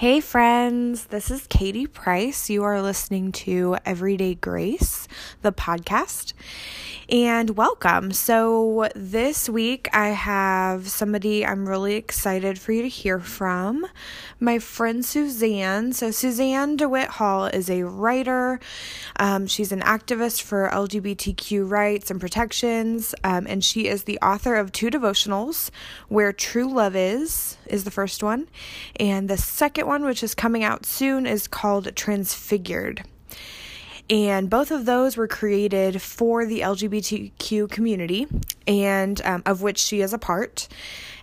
Hey, friends, this is Katie Price. You are listening to Everyday Grace, the podcast, and welcome. So, this week I have somebody I'm really excited for you to hear from my friend Suzanne. So, Suzanne DeWitt Hall is a writer, um, she's an activist for LGBTQ rights and protections, um, and she is the author of two devotionals Where True Love Is, is the first one, and the second one, which is coming out soon, is called Transfigured. And both of those were created for the LGBTQ community, and um, of which she is a part.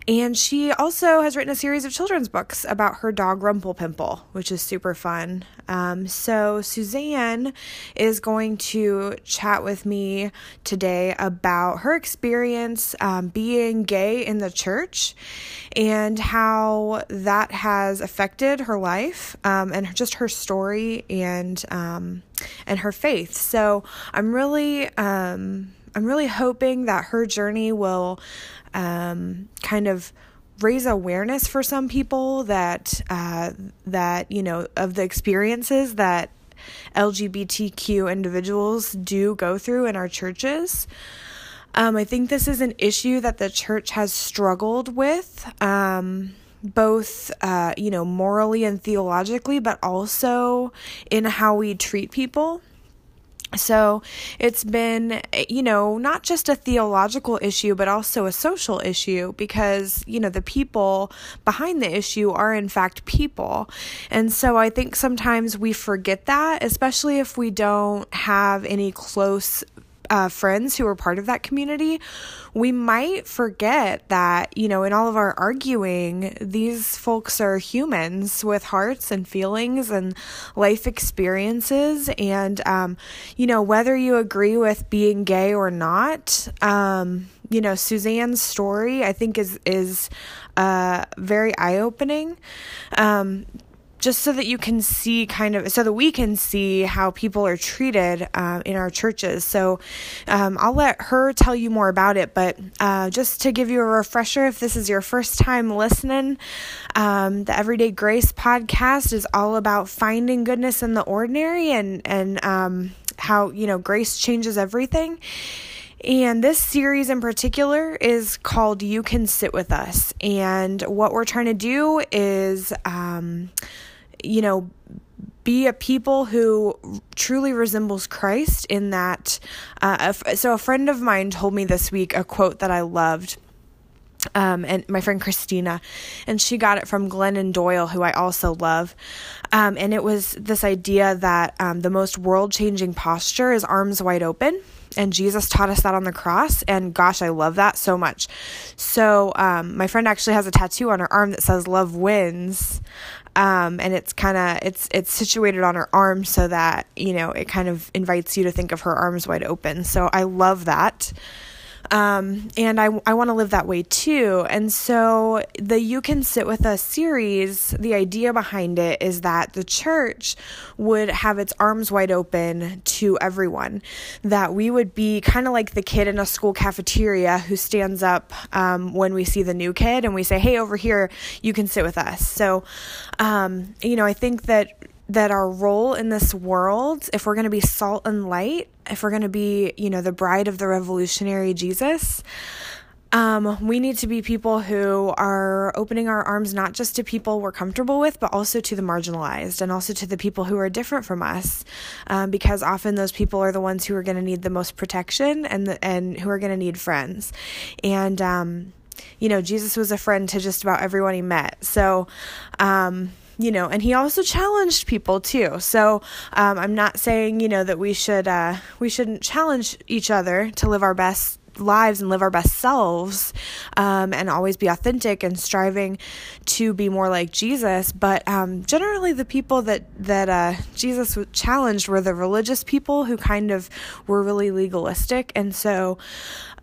And she also has written a series of children's books about her dog Rumplepimple, which is super fun. Um, so, Suzanne is going to chat with me today about her experience um, being gay in the church and how that has affected her life um, and just her story and um, and her faith. So, I'm really um, I'm really hoping that her journey will um, kind of raise awareness for some people that uh, that you know of the experiences that LGBTQ individuals do go through in our churches. Um, I think this is an issue that the church has struggled with, um, both uh, you know morally and theologically, but also in how we treat people. So it's been, you know, not just a theological issue, but also a social issue because, you know, the people behind the issue are in fact people. And so I think sometimes we forget that, especially if we don't have any close uh, friends who are part of that community, we might forget that, you know, in all of our arguing, these folks are humans with hearts and feelings and life experiences. And, um, you know, whether you agree with being gay or not, um, you know, Suzanne's story, I think, is, is, uh, very eye opening. Um, just so that you can see kind of so that we can see how people are treated uh, in our churches. So um, i'll let her tell you more about it but uh, just to give you a refresher if this is your first time listening um, the everyday grace podcast is all about finding goodness in the ordinary and and um, how you know grace changes everything and this series in particular is called You Can Sit With Us. And what we're trying to do is, um, you know, be a people who truly resembles Christ in that. Uh, so, a friend of mine told me this week a quote that I loved. Um, and my friend Christina, and she got it from Glennon Doyle, who I also love. Um, and it was this idea that um, the most world changing posture is arms wide open and Jesus taught us that on the cross. And gosh, I love that so much. So, um, my friend actually has a tattoo on her arm that says "Love wins," um, and it's kind of it's it's situated on her arm so that you know it kind of invites you to think of her arms wide open. So I love that. Um, and I, I want to live that way too. And so the You Can Sit With Us series, the idea behind it is that the church would have its arms wide open to everyone, that we would be kind of like the kid in a school cafeteria who stands up um, when we see the new kid and we say, hey, over here, you can sit with us. So, um, you know, I think that that our role in this world, if we're going to be salt and light, if we're going to be, you know, the bride of the revolutionary Jesus, um, we need to be people who are opening our arms not just to people we're comfortable with, but also to the marginalized and also to the people who are different from us, um, because often those people are the ones who are going to need the most protection and the, and who are going to need friends, and um, you know, Jesus was a friend to just about everyone he met. So, um, you know, and he also challenged people too. So um, I'm not saying you know that we should uh, we shouldn't challenge each other to live our best lives and live our best selves um, and always be authentic and striving to be more like Jesus. But um, generally, the people that that uh, Jesus challenged were the religious people who kind of were really legalistic, and so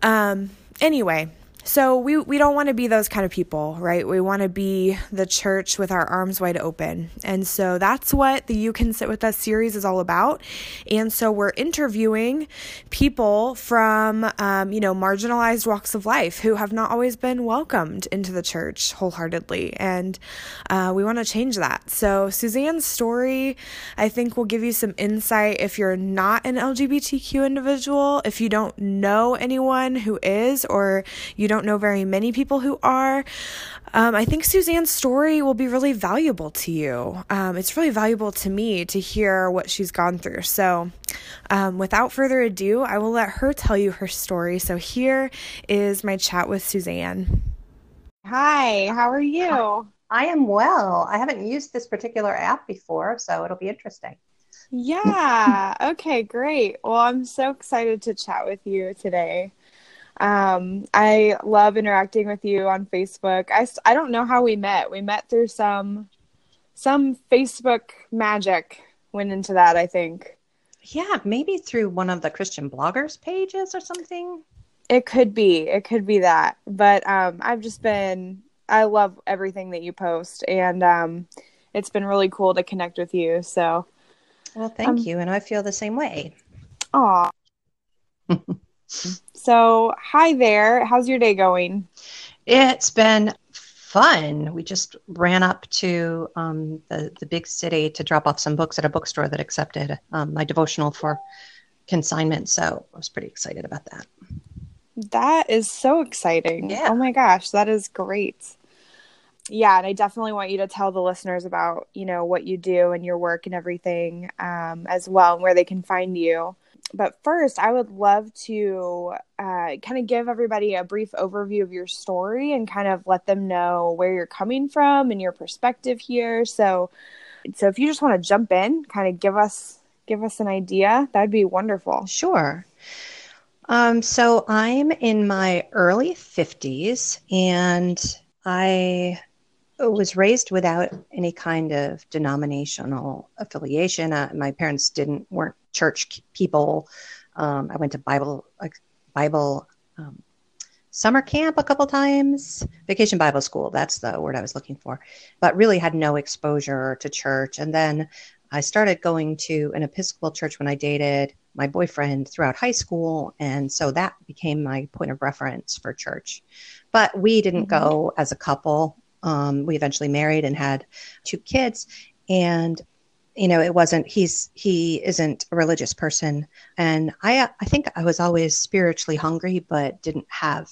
um, anyway So we we don't want to be those kind of people, right? We want to be the church with our arms wide open. And so that's what the You Can Sit With Us series is all about. And so we're interviewing people from, um, you know, marginalized walks of life who have not always been welcomed into the church wholeheartedly. And uh, we want to change that. So Suzanne's story, I think, will give you some insight if you're not an LGBTQ individual, if you don't know anyone who is, or you don't don't know very many people who are. Um, I think Suzanne's story will be really valuable to you. Um, it's really valuable to me to hear what she's gone through. So, um, without further ado, I will let her tell you her story. So, here is my chat with Suzanne. Hi, how are you? I am well. I haven't used this particular app before, so it'll be interesting. Yeah. okay, great. Well, I'm so excited to chat with you today. Um, I love interacting with you on Facebook. I, I don't know how we met. We met through some some Facebook magic went into that, I think. Yeah, maybe through one of the Christian bloggers pages or something. It could be. It could be that. But um, I've just been I love everything that you post and um, it's been really cool to connect with you. So Well, thank um, you and I feel the same way. Aw. So, hi there. How's your day going? It's been fun. We just ran up to um, the, the big city to drop off some books at a bookstore that accepted um, my devotional for consignment. So, I was pretty excited about that. That is so exciting. Yeah. Oh my gosh, that is great. Yeah, and I definitely want you to tell the listeners about, you know, what you do and your work and everything um, as well and where they can find you but first, I would love to uh, kind of give everybody a brief overview of your story and kind of let them know where you're coming from and your perspective here. So, so if you just want to jump in, kind of give us give us an idea, that'd be wonderful. Sure. Um, so I'm in my early 50s and I was raised without any kind of denominational affiliation. Uh, my parents didn't weren't church people. Um, I went to Bible like Bible um, summer camp a couple times, vacation Bible school. That's the word I was looking for, but really had no exposure to church. And then I started going to an Episcopal church when I dated my boyfriend throughout high school, and so that became my point of reference for church. But we didn't mm-hmm. go as a couple. Um, we eventually married and had two kids, and you know, it wasn't, he's, he isn't a religious person. And I, I think I was always spiritually hungry, but didn't have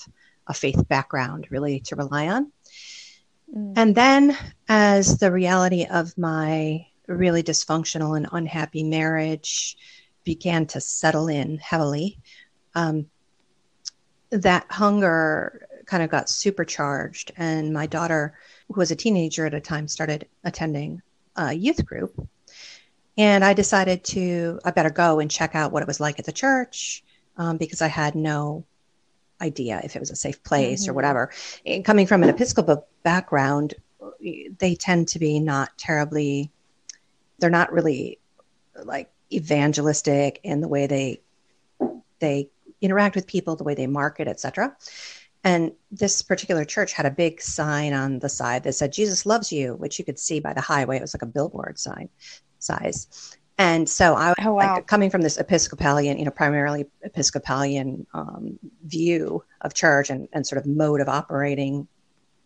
a faith background really to rely on. Mm. And then as the reality of my really dysfunctional and unhappy marriage began to settle in heavily, um, that hunger kind of got supercharged. And my daughter, who was a teenager at a time, started attending a youth group. And I decided to, I better go and check out what it was like at the church um, because I had no idea if it was a safe place mm-hmm. or whatever. And coming from an Episcopal background, they tend to be not terribly, they're not really like evangelistic in the way they they interact with people, the way they market, etc. And this particular church had a big sign on the side that said "Jesus loves you," which you could see by the highway. It was like a billboard sign size. And so I oh, wow. like coming from this Episcopalian, you know, primarily Episcopalian um, view of church and, and sort of mode of operating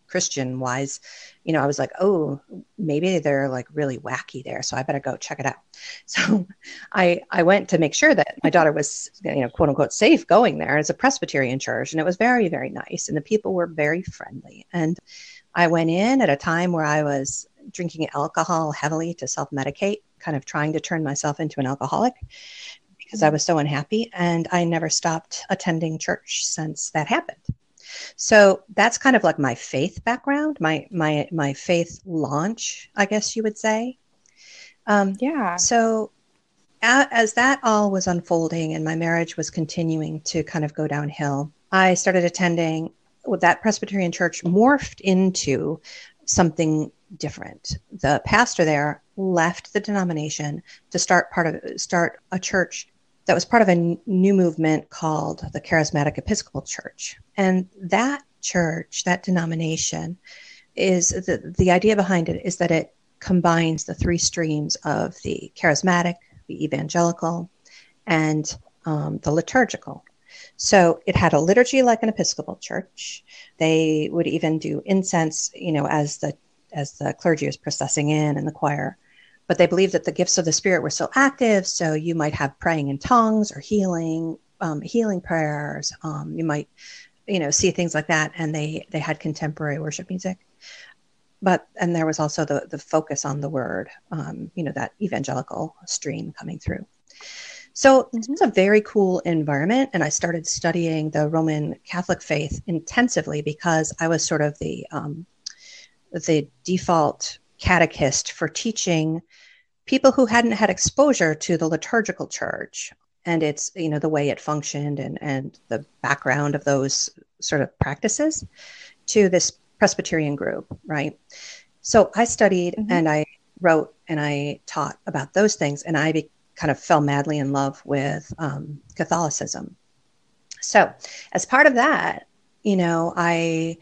Christian wise, you know, I was like, oh, maybe they're like really wacky there. So I better go check it out. So I, I went to make sure that my daughter was, you know, quote unquote safe going there. It's a Presbyterian church and it was very, very nice. And the people were very friendly. And I went in at a time where I was drinking alcohol heavily to self medicate kind of trying to turn myself into an alcoholic because I mm-hmm. was so unhappy. And I never stopped attending church since that happened. So that's kind of like my faith background, my my my faith launch, I guess you would say. Um, yeah. So as that all was unfolding and my marriage was continuing to kind of go downhill, I started attending. That Presbyterian church morphed into something different. The pastor there left the denomination to start part of start a church that was part of a new movement called the Charismatic Episcopal Church. And that church, that denomination, is the, the idea behind it is that it combines the three streams of the charismatic, the evangelical, and um, the liturgical. So it had a liturgy like an Episcopal church. They would even do incense, you know, as the as the clergy was processing in and the choir. But they believed that the gifts of the Spirit were so active, so you might have praying in tongues or healing, um, healing prayers. Um, you might, you know, see things like that. And they they had contemporary worship music but and there was also the the focus on the word um, you know that evangelical stream coming through so mm-hmm. this was a very cool environment and i started studying the roman catholic faith intensively because i was sort of the um, the default catechist for teaching people who hadn't had exposure to the liturgical church and it's you know the way it functioned and and the background of those sort of practices to this Presbyterian group, right? So I studied mm-hmm. and I wrote and I taught about those things, and I be, kind of fell madly in love with um, Catholicism. So, as part of that, you know, I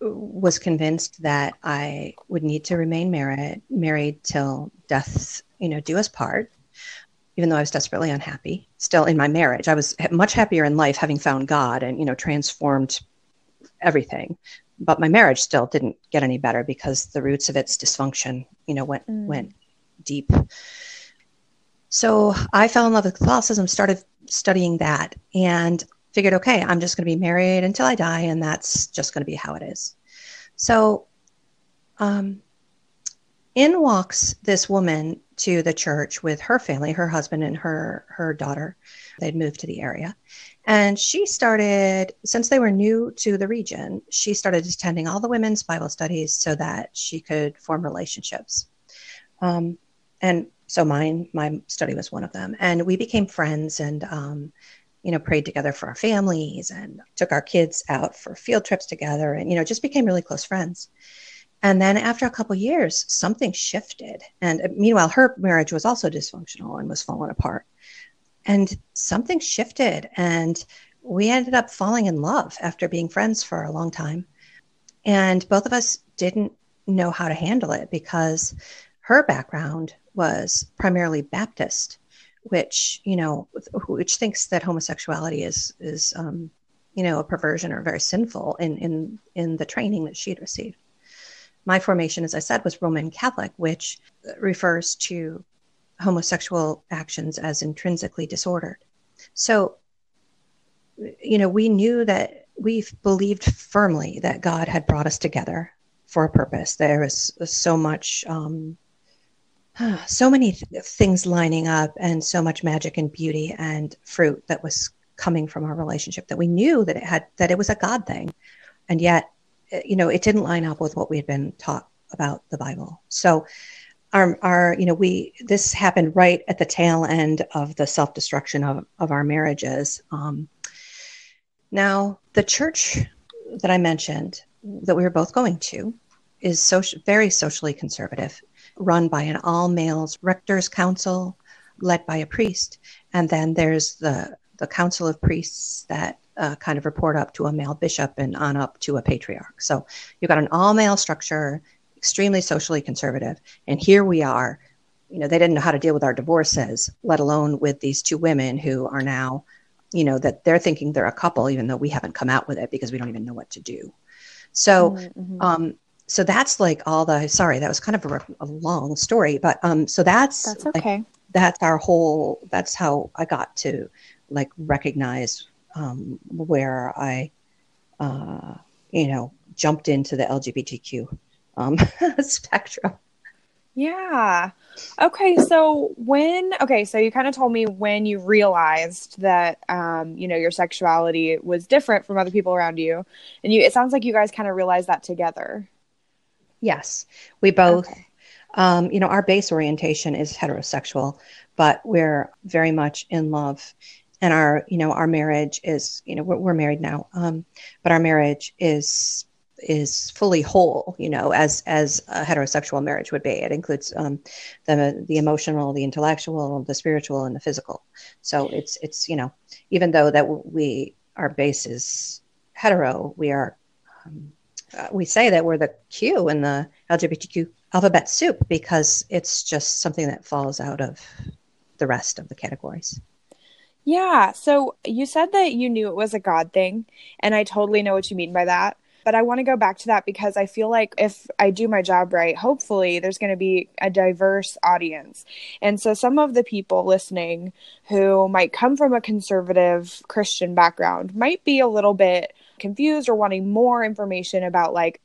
was convinced that I would need to remain married, married till death, you know, do us part. Even though I was desperately unhappy, still in my marriage, I was much happier in life having found God and you know transformed everything but my marriage still didn't get any better because the roots of its dysfunction, you know, went mm. went deep. So I fell in love with Catholicism, started studying that, and figured, okay, I'm just going to be married until I die, and that's just going to be how it is. So, um, in walks this woman to the church with her family, her husband and her her daughter. They'd moved to the area, and she started, since they were new to the region, she started attending all the women's Bible studies so that she could form relationships. Um, and so mine, my study was one of them. And we became friends and, um, you know, prayed together for our families and took our kids out for field trips together and, you know, just became really close friends. And then after a couple years, something shifted. And uh, meanwhile, her marriage was also dysfunctional and was falling apart and something shifted and we ended up falling in love after being friends for a long time and both of us didn't know how to handle it because her background was primarily baptist which you know which thinks that homosexuality is is um, you know a perversion or very sinful in in in the training that she'd received my formation as i said was roman catholic which refers to homosexual actions as intrinsically disordered. So, you know, we knew that we believed firmly that God had brought us together for a purpose. There was so much, um, so many th- things lining up, and so much magic and beauty and fruit that was coming from our relationship that we knew that it had that it was a God thing, and yet, you know, it didn't line up with what we had been taught about the Bible. So our, our you know we this happened right at the tail end of the self-destruction of, of our marriages. Um, now the church that i mentioned that we were both going to is social, very socially conservative run by an all males rectors council led by a priest and then there's the the council of priests that uh, kind of report up to a male bishop and on up to a patriarch so you've got an all male structure extremely socially conservative. And here we are, you know, they didn't know how to deal with our divorces, let alone with these two women who are now, you know, that they're thinking they're a couple, even though we haven't come out with it because we don't even know what to do. So, mm-hmm. um, so that's like all the sorry that was kind of a, a long story but um so that's that's okay like, that's our whole that's how i got to like recognize um where i uh you know jumped into the lgbtq um, spectrum. Yeah. Okay. So when, okay, so you kind of told me when you realized that, um, you know, your sexuality was different from other people around you. And you, it sounds like you guys kind of realized that together. Yes. We both, okay. um, you know, our base orientation is heterosexual, but we're very much in love. And our, you know, our marriage is, you know, we're, we're married now, um, but our marriage is is fully whole you know as as a heterosexual marriage would be it includes um, the the emotional the intellectual the spiritual and the physical so it's it's you know even though that we our base is hetero we are um, Uh, we say that we're the Q in the LGBTQ alphabet soup because it's just something that falls out of the rest of the categories. Yeah. So you said that you knew it was a God thing, and I totally know what you mean by that. But I want to go back to that because I feel like if I do my job right, hopefully there's going to be a diverse audience. And so some of the people listening who might come from a conservative Christian background might be a little bit confused or wanting more information about like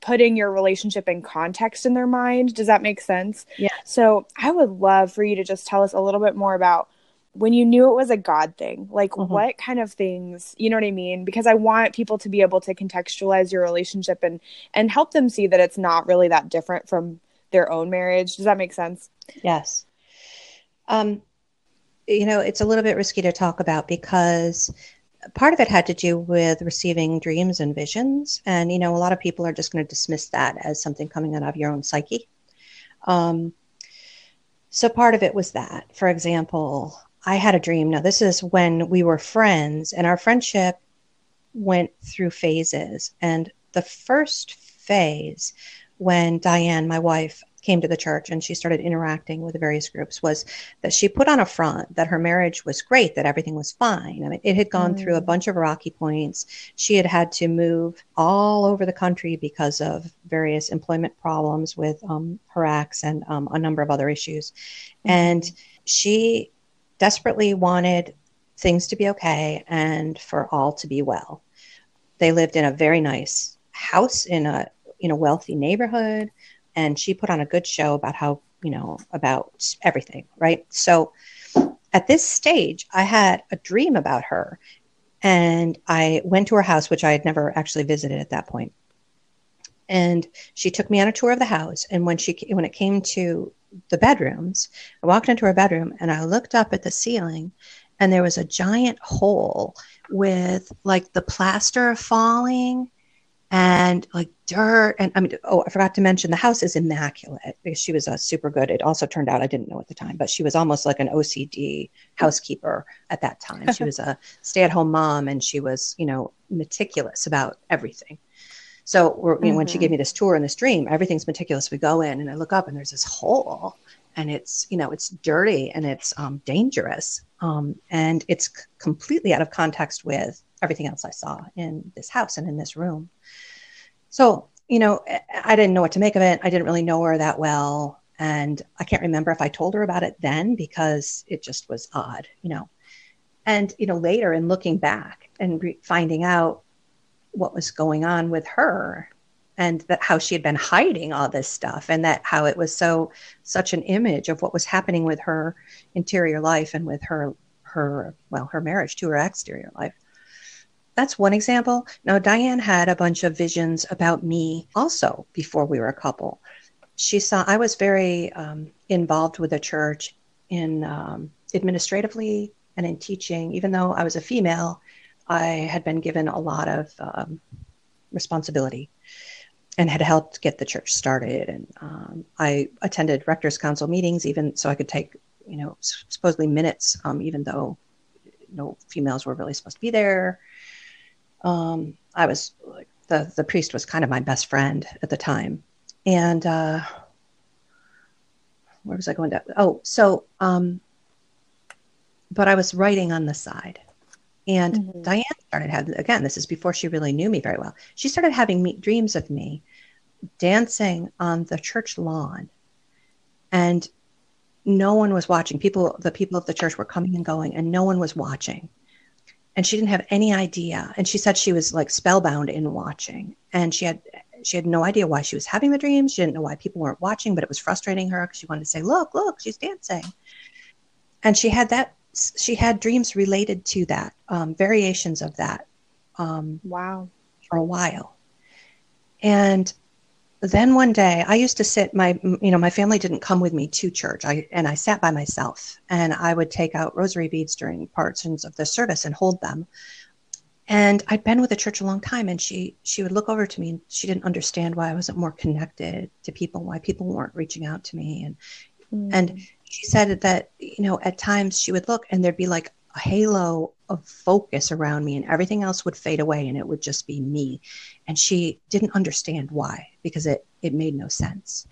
putting your relationship in context in their mind. Does that make sense? Yeah. So I would love for you to just tell us a little bit more about when you knew it was a God thing, like mm-hmm. what kind of things, you know what I mean? Because I want people to be able to contextualize your relationship and and help them see that it's not really that different from their own marriage. Does that make sense? Yes. Um you know, it's a little bit risky to talk about because part of it had to do with receiving dreams and visions and you know a lot of people are just going to dismiss that as something coming out of your own psyche um, so part of it was that for example I had a dream. Now, this is when we were friends, and our friendship went through phases. And the first phase, when Diane, my wife, came to the church and she started interacting with the various groups was that she put on a front that her marriage was great, that everything was fine. I mean, it had gone mm. through a mm. bunch of rocky points. She had had to move all over the country because of various employment problems with um, her ex and um, a number of other issues. Mm. And she desperately wanted things to be okay and for all to be well. They lived in a very nice house in a in a wealthy neighborhood and she put on a good show about how, you know, about everything, right? So at this stage, I had a dream about her and I went to her house which I had never actually visited at that point. And she took me on a tour of the house and when she when it came to the bedrooms. I walked into her bedroom and I looked up at the ceiling and there was a giant hole with like the plaster falling and like dirt and i mean oh i forgot to mention the house is immaculate because she was a super good it also turned out i didn't know at the time but she was almost like an ocd housekeeper at that time she was a stay-at-home mom and she was you know meticulous about everything so we're, you know, when she gave mm-hmm. me this tour and this dream, everything's meticulous. We go in and I look up and there's this hole and it's, you know, it's dirty and it's um, dangerous. Um, and it's c- completely out of context with everything else I saw in this house and in this room. So, you know, I didn't know what to make of it. I didn't really know her that well. And I can't remember if I told her about it then because it just was odd, you know. And, you know, later in looking back and re- finding out what was going on with her and that how she had been hiding all this stuff and that how it was so such an image of what was happening with her interior life and with her her well her marriage to her exterior life that's one example now diane had a bunch of visions about me also before we were a couple she saw i was very um, involved with the church in um, administratively and in teaching even though i was a female I had been given a lot of um, responsibility and had helped get the church started. And um, I attended rector's council meetings, even so I could take, you know, supposedly minutes, um, even though no females were really supposed to be there. Um, I was the the priest was kind of my best friend at the time, and uh, where was I going to? Oh, so um, but I was writing on the side and mm-hmm. Diane started having, again, this is before she really knew me very well. She started having me, dreams of me dancing on the church lawn. And no one was watching. People, the people of the church were coming and going, and no one was watching. And she didn't have any idea. And she said she was like spellbound in watching. And she had she had no idea why she was having the dreams. She didn't know why people weren't watching, but it was frustrating her because she wanted to say, "Look, look, she's dancing." And she had that she had dreams related to that, um, variations of that. Um, wow. For a while. And then one day I used to sit my you know my family didn't come with me to church. I and I sat by myself and I would take out rosary beads during portions of the service and hold them. And I'd been with the church a long time and she she would look over to me and she didn't understand why I wasn't more connected to people why people weren't reaching out to me. And mm. and she said that you know at times she would look and there'd be like a halo of focus around me and everything else would fade away and it would just be me. And she didn't understand why because it it made no sense.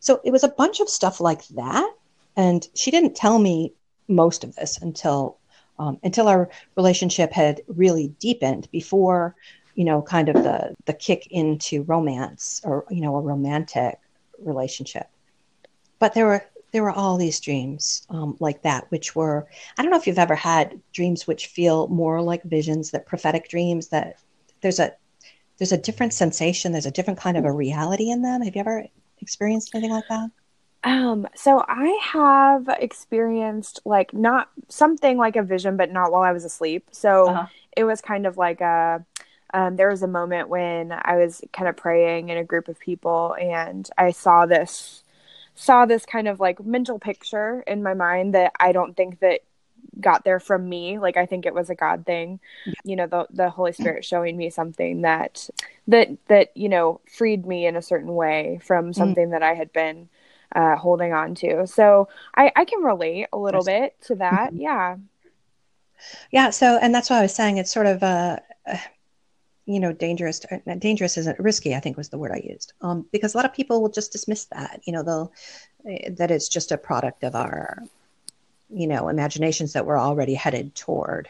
So it was a bunch of stuff like that. And she didn't tell me most of this until um, until our relationship had really deepened before you know kind of the the kick into romance or you know a romantic relationship. But there were there were all these dreams um, like that, which were, I don't know if you've ever had dreams which feel more like visions, that prophetic dreams, that there's a, there's a different sensation. There's a different kind of a reality in them. Have you ever experienced anything like that? Um, so I have experienced like not something like a vision, but not while I was asleep. So uh-huh. it was kind of like a, um, there was a moment when I was kind of praying in a group of people and I saw this saw this kind of like mental picture in my mind that I don't think that got there from me. Like i think it was a god thing. You know the the holy spirit showing me something that that that you know freed me in a certain way from mm. something mm. that i had been uh, holding on to. So i i can relate a little bit to that. Mm-hmm. yeah. Yeah so and that's why i was saying. It's sort of a, a you know, dangerous, uh, dangerous isn't risky, I think was the word I used. Um, because a lot of people will just dismiss that, you know, they'll, uh, that it's just a product of our, you know, imaginations that we're already headed toward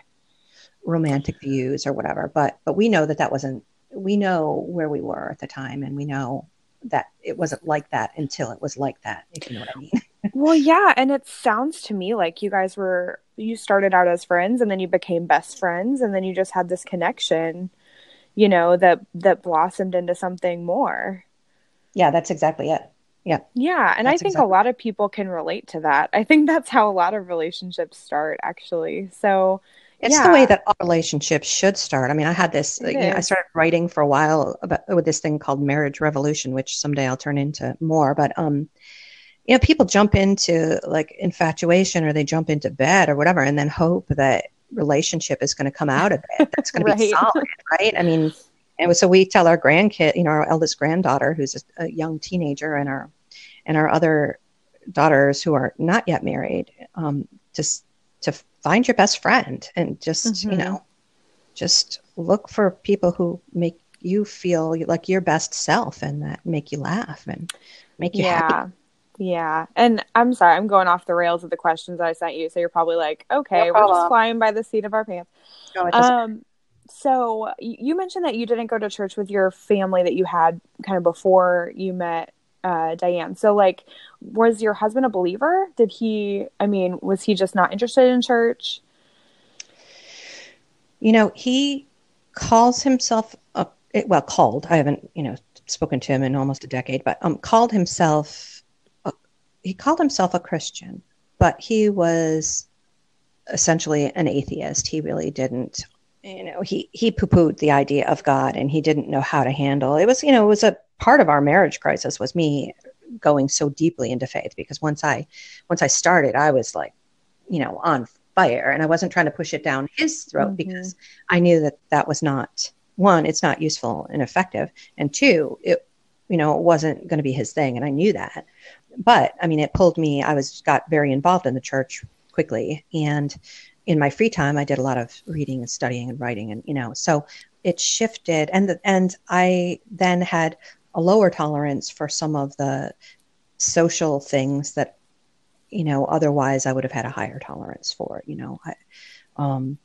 romantic views or whatever. But, but we know that that wasn't, we know where we were at the time and we know that it wasn't like that until it was like that, if you know what I mean. well, yeah. And it sounds to me like you guys were, you started out as friends and then you became best friends and then you just had this connection you know that that blossomed into something more yeah that's exactly it yeah yeah and that's i think exactly. a lot of people can relate to that i think that's how a lot of relationships start actually so it's yeah. the way that all relationships should start. I mean, I had this, you know, I started writing for a while about with this thing called marriage revolution, which someday I'll turn into more. But, um, you know, people jump into like infatuation or they jump into bed or whatever, and then hope that relationship is going to come out of it that's going right. to be solid right i mean and so we tell our grandkid you know our eldest granddaughter who's a, a young teenager and our and our other daughters who are not yet married um, just to find your best friend and just mm-hmm. you know just look for people who make you feel like your best self and that make you laugh and make you yeah. happy yeah. And I'm sorry, I'm going off the rails of the questions I sent you. So you're probably like, okay, no we're just flying by the seat of our pants. No, um, so you mentioned that you didn't go to church with your family that you had kind of before you met uh, Diane. So, like, was your husband a believer? Did he, I mean, was he just not interested in church? You know, he calls himself a, well, called, I haven't, you know, spoken to him in almost a decade, but um, called himself he called himself a Christian, but he was essentially an atheist. He really didn't, you know, he he poo pooed the idea of God, and he didn't know how to handle it. Was you know, it was a part of our marriage crisis was me going so deeply into faith because once I once I started, I was like, you know, on fire, and I wasn't trying to push it down his throat mm-hmm. because I knew that that was not one, it's not useful and effective, and two, it you know, it wasn't going to be his thing, and I knew that but I mean, it pulled me. I was got very involved in the church quickly, and in my free time, I did a lot of reading and studying and writing, and you know, so it shifted. And the, and I then had a lower tolerance for some of the social things that you know otherwise I would have had a higher tolerance for. You know, I, um,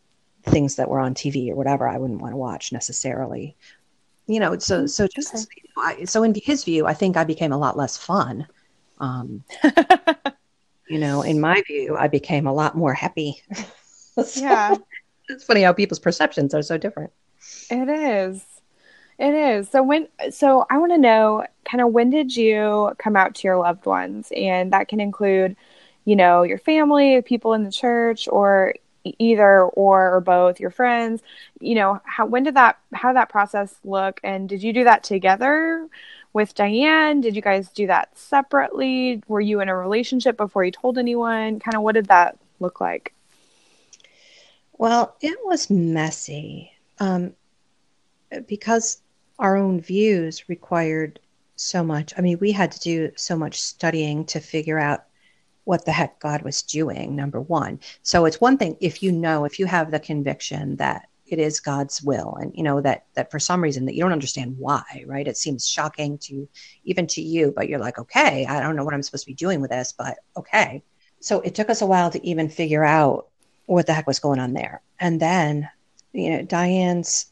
things that were on TV or whatever I wouldn't want to watch necessarily. You know, so so just okay. I, so in his view, I think I became a lot less fun um, you know, in my view, I became a lot more happy. so, yeah. It's funny how people's perceptions are so different. It is. It is. So when so I want to know kind of when did you come out to your loved ones and that can include you know your family, people in the church or either or or both your friends you know how when did that how did that process look and did you do that together with Diane? Did you guys do that separately? Were you in a relationship before you told anyone? Kind of what did that look like? Well, it was messy um, because our own views required so much. I mean, we had to do so much studying to figure out what the heck God was doing, number one. So it's one thing if you know, if you have the conviction that it is God's will and you know that that for some reason that you don't understand why, right? It seems shocking to even to you, but you're like, okay, I don't know what I'm supposed to be doing with this, but okay. So it took us a while to even figure out what the heck was going on there. And then, you know, Diane's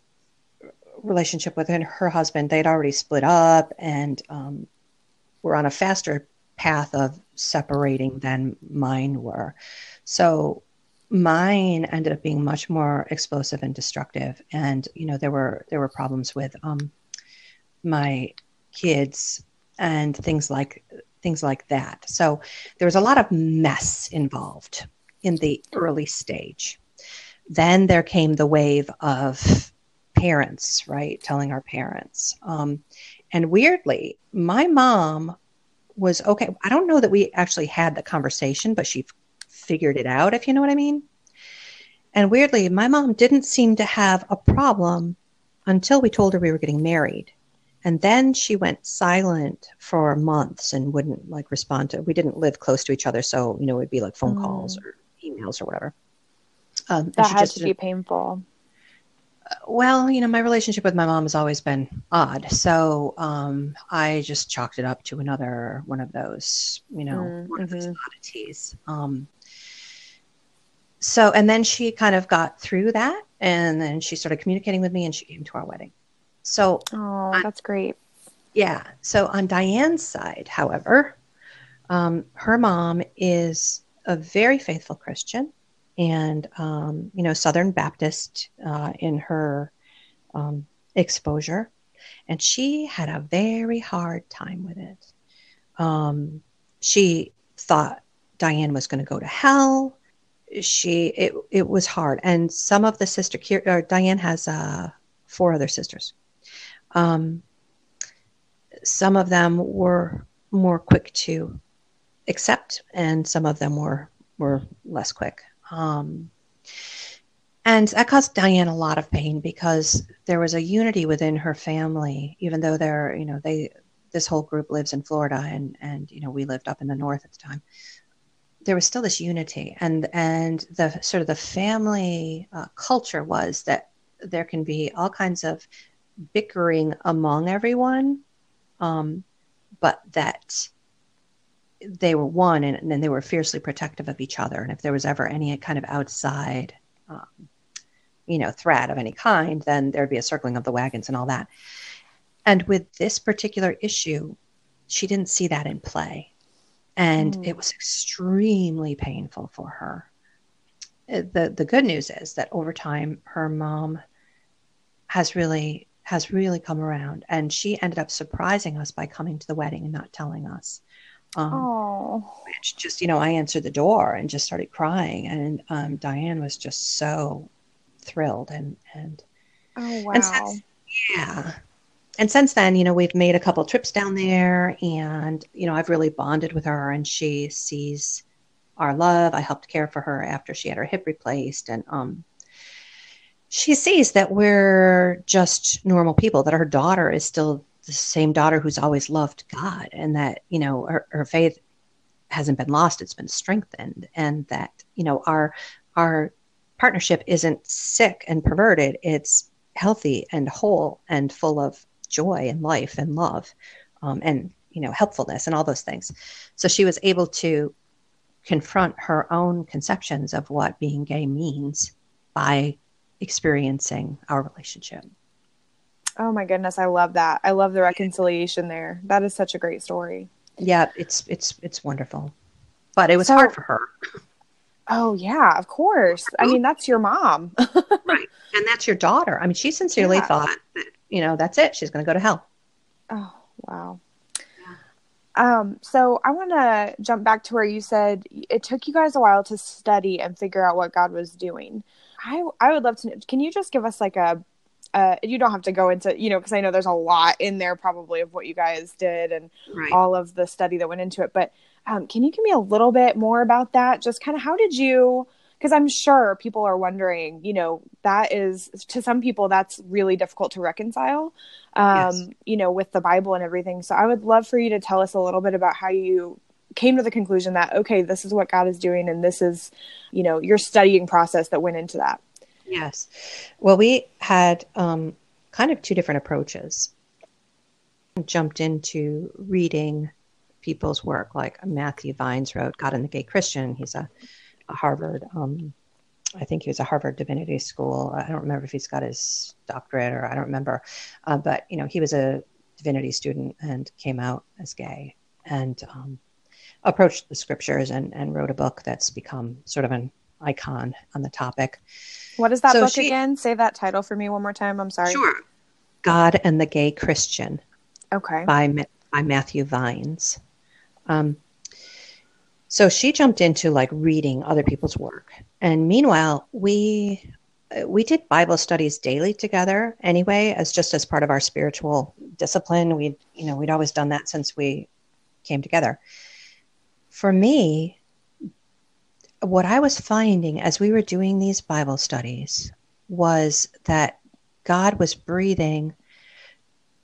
relationship with her husband, they'd already split up and um, were on a faster path of separating than mine were. So mine ended up being much more explosive and destructive. And you know there were there were problems with um, my kids and things like things like that. So there was a lot of mess involved in the early stage. Then there came the wave of parents, right? Telling our parents. Um, and weirdly, my mom was okay. I don't know that we actually had the conversation, but she figured it out, if you know what I mean. And weirdly, my mom didn't seem to have a problem until we told her we were getting married. And then she went silent for months and wouldn't like respond to. We didn't live close to each other, so you know it'd be like phone mm. calls or emails or whatever. Um, that had to be painful well, you know, my relationship with my mom has always been odd. So um, I just chalked it up to another one of those, you know, mm-hmm. one of those mm-hmm. oddities. Um, so, and then she kind of got through that and then she started communicating with me and she came to our wedding. So, oh, that's great. Yeah. So on Diane's side, however, um, her mom is a very faithful Christian and um, you know Southern Baptist uh, in her um, exposure, and she had a very hard time with it. Um, she thought Diane was going to go to hell. She it it was hard, and some of the sister uh, Diane has uh, four other sisters. Um, some of them were more quick to accept, and some of them were were less quick. Um, and that caused Diane a lot of pain because there was a unity within her family, even though they're, you know, they, this whole group lives in Florida and, and, you know, we lived up in the North at the time. There was still this unity and, and the sort of the family uh, culture was that there can be all kinds of bickering among everyone. Um, but that they were one and, and they were fiercely protective of each other. And if there was ever any kind of outside, um, you know, threat of any kind, then there'd be a circling of the wagons and all that. And with this particular issue, she didn't see that in play. And mm. it was extremely painful for her. Uh, the, the good news is that over time, her mom has really has really come around and she ended up surprising us by coming to the wedding and not telling us um, oh. Which just, you know, I answered the door and just started crying. And um, Diane was just so thrilled. And, and, oh, wow. And since, yeah. And since then, you know, we've made a couple trips down there and, you know, I've really bonded with her and she sees our love. I helped care for her after she had her hip replaced. And, um, she sees that we're just normal people, that her daughter is still the same daughter who's always loved God and that, you know, her, her faith hasn't been lost, it's been strengthened. And that, you know, our our partnership isn't sick and perverted, it's healthy and whole and full of joy and life and love um, and you know helpfulness and all those things so she was able to confront her own conceptions of what being gay means by experiencing our relationship Oh my goodness, I love that. I love the reconciliation there. That is such a great story. Yeah, it's it's it's wonderful. But it was so, hard for her. Oh yeah, of course. I mean, that's your mom. right. And that's your daughter. I mean, she sincerely yeah. thought that, you know, that's it. She's going to go to hell. Oh, wow. Um, so I want to jump back to where you said it took you guys a while to study and figure out what God was doing. I I would love to know. Can you just give us like a uh, you don't have to go into you know because i know there's a lot in there probably of what you guys did and right. all of the study that went into it but um, can you give me a little bit more about that just kind of how did you because i'm sure people are wondering you know that is to some people that's really difficult to reconcile um, yes. you know with the bible and everything. So i would love for you to tell us a little bit about how you came to the conclusion that okay this is what god is doing and this is you know your studying process that went into that. Yes. Well we had um, kind of two different approaches. Jumped into reading people's work like matthew vines wrote god and the gay christian. He's a, a harvard um, I think he was a Harvard Divinity School. I don't remember if he's got his doctorate or I don't remember, uh, but you know he was a divinity student and came out as gay and um, approached the scriptures and, and wrote a book that's become sort of an icon on the topic. What is that so book she, again? Say that title for me one more time. I'm sorry. Sure. God and the Gay Christian. Okay. By by Matthew Vines. Um, so she jumped into like reading other people's work, and meanwhile, we we did Bible studies daily together anyway, as just as part of our spiritual discipline. We, you know, we'd always done that since we came together. For me, what I was finding as we were doing these Bible studies was that God was breathing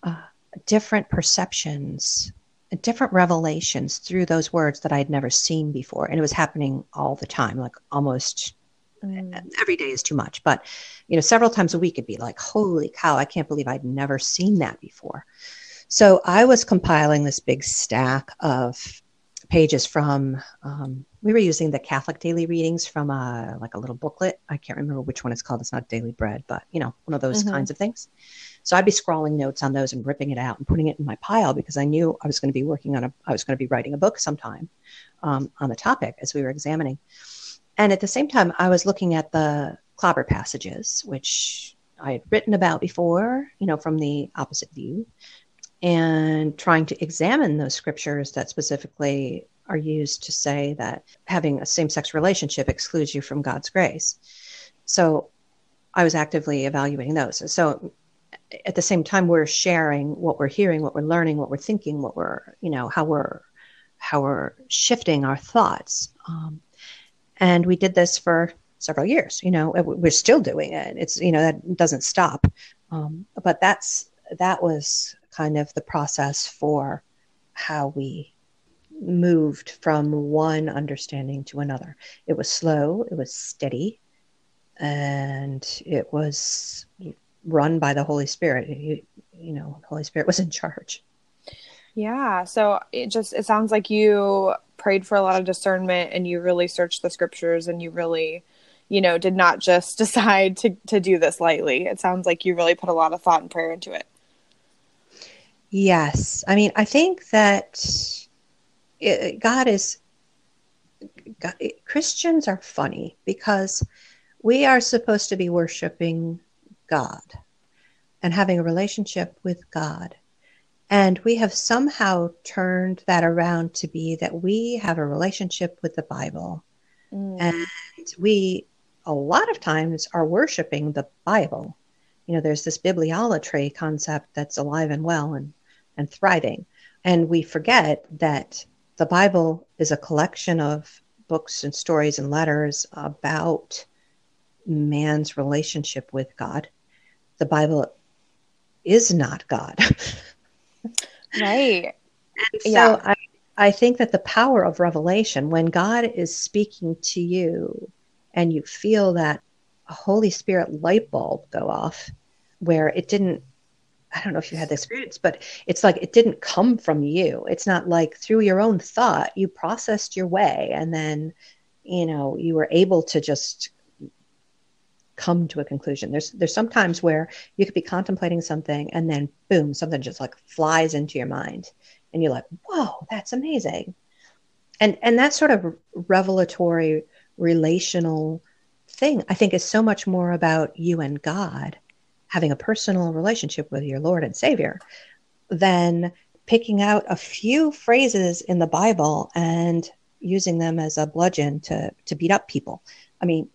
uh, different perceptions, different revelations through those words that I had never seen before. And it was happening all the time, like almost mm. every day is too much. But, you know, several times a week it'd be like, holy cow, I can't believe I'd never seen that before. So I was compiling this big stack of pages from um, we were using the catholic daily readings from a like a little booklet. I can't remember which one it's called. It's not daily bread but you know one of those mm-hmm. kinds of things. So i'd be scrawling notes on those and ripping it out and putting it in my pile because i knew i was going to be working on a i was going to be writing a book sometime um, on the topic as we were examining. And at the same time i was looking at the clobber passages which i had written about before you know from the opposite view and trying to examine those scriptures that specifically are used to say that having a same sex relationship excludes you from God's grace. So I was actively evaluating those. So at the same time, we're sharing what we're hearing, what we're learning, what we're thinking, what we're, you know, how we're how we're shifting our thoughts. Um, and we did this for several years. You know, we're still doing it. It's you know that doesn't stop. Um, but that's that was kind of the process for how we moved from one understanding to another. It was slow, it was steady, and it was run by the Holy Spirit. You, you know, the Holy Spirit was in charge. Yeah. So it just it sounds like you prayed for a lot of discernment and you really searched the scriptures and you really, you know, did not just decide to to do this lightly. It sounds like you really put a lot of thought and prayer into it. Yes. I mean, I think that it, God is, God, it, Christians are funny because we are supposed to be worshiping God and having a relationship with God. And we have somehow turned that around to be that we have a relationship with the Bible. Mm. And we, a lot of times, are worshiping the Bible. You know, there's this bibliolatry concept that's alive and well and and thriving. And we forget that the Bible is a collection of books and stories and letters about man's relationship with God. The Bible is not God. right. And so yeah. I, I think that the power of revelation, when God is speaking to you and you feel that Holy Spirit light bulb go off, where it didn't I don't know if you had the experience, but it's like it didn't come from you. It's not like through your own thought you processed your way and then, you know, you were able to just come to a conclusion. There's there's sometimes where you could be contemplating something and then boom, something just like flies into your mind and you're like, "Whoa, that's amazing." And and that sort of revelatory relational thing I think is so much more about you and God having a personal relationship with your Lord and Savior than picking out a few phrases in the Bible and using them as a bludgeon to, to beat up people. I mean,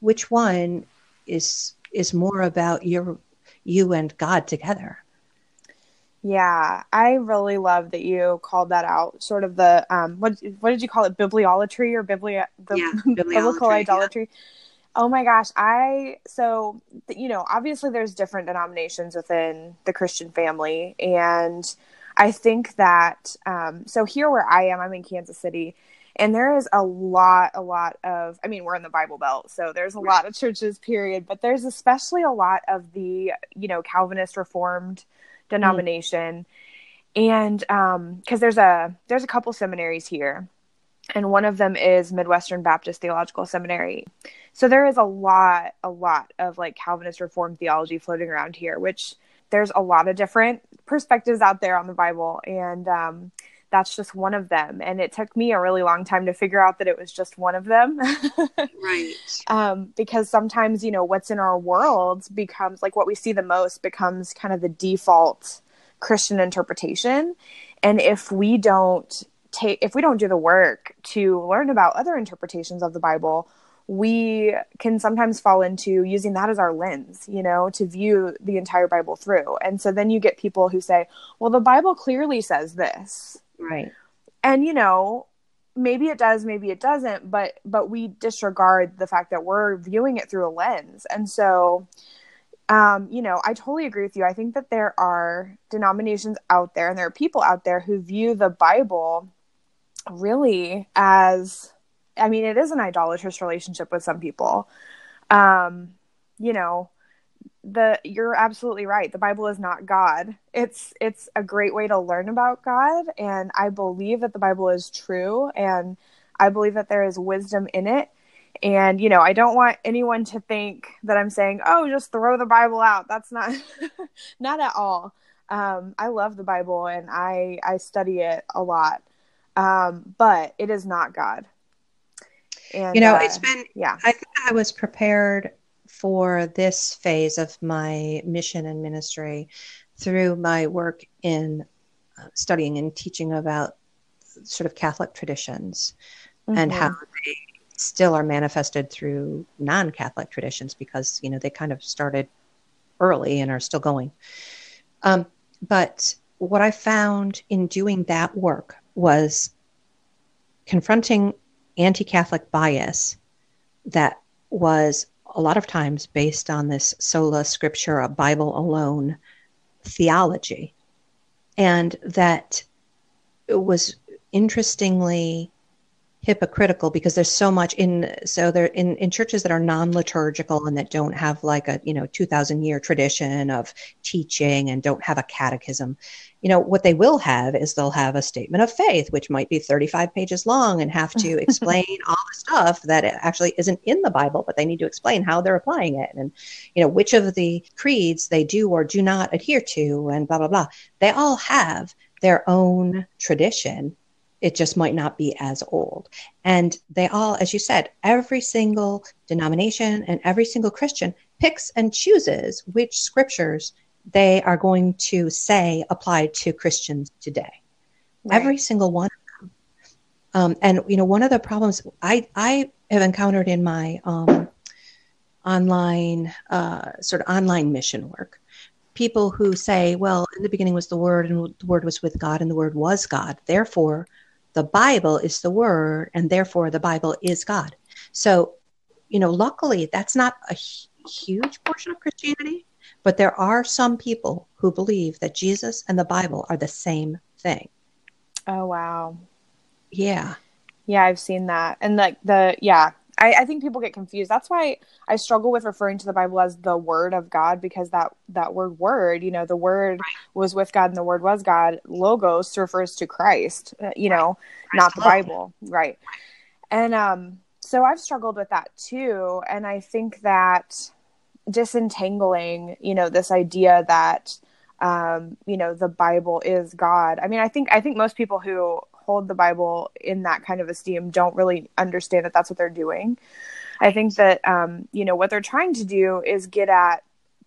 which one is is more about your you and God together? Yeah, I really love that you called that out. Sort of the um, what what did you call it? Bibliolatry or biblia, yeah, biblical idolatry? Yeah. Oh my gosh, I so you know, obviously there's different denominations within the Christian family and I think that um, so here where I am, I'm in Kansas City, and there is a lot, a lot of. I mean, we're in the Bible Belt, so there's a lot of churches. Period, but there's especially a lot of the you know Calvinist Reformed denomination, mm. and because um, there's a there's a couple seminaries here, and one of them is Midwestern Baptist Theological Seminary. So there is a lot, a lot of like Calvinist Reformed theology floating around here, which there's a lot of different perspectives out there on the Bible, and um, that's just one of them. And it took me a really long time to figure out that it was just one of them. right. Um, because sometimes, you know, what's in our world becomes like what we see the most becomes kind of the default Christian interpretation. And if we don't take, if we don't do the work to learn about other interpretations of the Bible, we can sometimes fall into using that as our lens, you know, to view the entire Bible through. And so then you get people who say, well, the Bible clearly says this. Right. And, you know, maybe it does, maybe it doesn't, but but we disregard the fact that we're viewing it through a lens. And so um, you know, I totally agree with you. I think that there are denominations out there and there are people out there who view the Bible really as I mean, it is an idolatrous relationship with some people. Um, you know, the you're absolutely right. The Bible is not God. It's it's a great way to learn about God, and I believe that the Bible is true, and I believe that there is wisdom in it. And you know, I don't want anyone to think that I'm saying, "Oh, just throw the Bible out." That's not not at all. Um, I love the Bible and I I study it a lot, um, but it is not God. And, you know, uh, it's been, yeah, I think I was prepared for this phase of my mission and ministry through my work in uh, studying and teaching about sort of Catholic traditions mm-hmm. and how they still are manifested through non-Catholic traditions because you know they kind of started early and are still going. Um, but what I found in doing that work was confronting anti Catholic bias that was a lot of times based on this sola scriptura, Bible alone theology. And that was interestingly hypocritical because there's so much in so there in, in churches that are non-liturgical and that don't have like a you know 2000 year tradition of teaching and don't have a catechism you know what they will have is they'll have a statement of faith which might be 35 pages long and have to explain all the stuff that actually isn't in the bible but they need to explain how they're applying it. And you know which of the creeds they do or do not adhere to and blah blah blah. They all have their own tradition it just might not be as old. And they all, as you said, every single denomination and every single Christian picks and chooses which scriptures they are going to say apply to Christians today. Right. Every single one of them. Um, and you know, one of the problems I I have encountered in my um, online uh, sort of online mission work people who say, well, in the beginning was the Word, and the Word was with God, and the Word was God. Therefore, the Bible is the Word, and therefore the Bible is God. So, you know, luckily that's not a huge portion of Christianity, but there are some people who believe that Jesus and the Bible are the same thing. Oh, wow. Yeah. Yeah, I've seen that. And like the, yeah, I, I, think people get confused. That's why I struggle with referring to the Bible as the Word of God because that that word "word," you know, the Word right. was with God and the Word was God. Logos refers to Christ, uh, you know, right. not the Bible, right? And um, so I've struggled with that too, and I think that disentangling, you know, this idea that um, you know the Bible is God. I mean, I think I think most people who hold the Bible in that kind of esteem don't really understand that that's what they're doing. I think that um, you know what they're trying to do is get at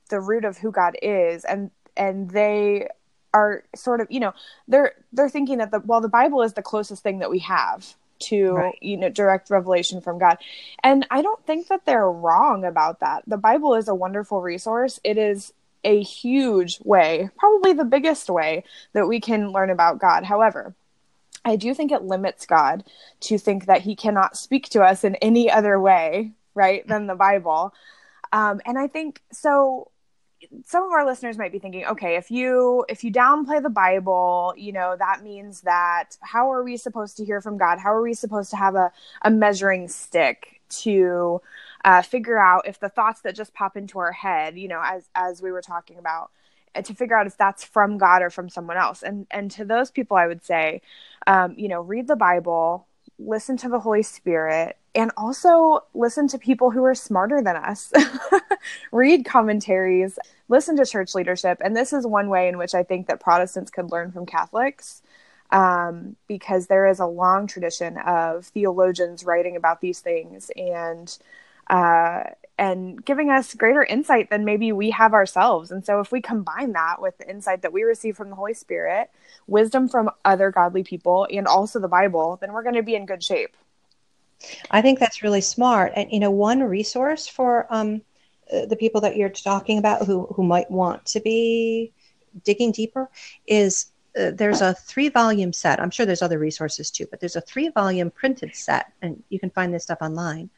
the root of who God is, and and they are sort of you know they're they're thinking that the well the Bible is the closest thing that we have to right. you know direct revelation from God, and I don't think that they're wrong about that. The Bible is a wonderful resource. It is a huge way, probably the biggest way that we can learn about God. However, I do think it limits God to think that he cannot speak to us in any other way, right, than the Bible. Um, and I think so, some of our listeners might be thinking okay if you if you downplay the bible you know that means that how are we supposed to hear from god? How are we supposed to have a, a measuring stick to uh, figure out if the thoughts that just pop into our head you know as as we were talking about uh, to figure out if that's from god or from someone else? And and to those people i would say um, you know read the bible listen to the Holy Spirit, and also listen to people who are smarter than us. Read commentaries, listen to church leadership. And this is one way in which I think that Protestants could learn from Catholics. Um, because there is a long tradition of theologians writing about these things and uh, and giving us greater insight than maybe we have ourselves. And so, if we combine that with the insight that we receive from the Holy Spirit, wisdom from other godly people, and also the Bible, then we're going to be in good shape. I think that's really smart. And, you know, one resource for um, uh, the people that you're talking about who, who might want to be digging deeper is uh, there's a three volume set. I'm sure there's other resources too, but there's a three volume printed set, and you can find this stuff online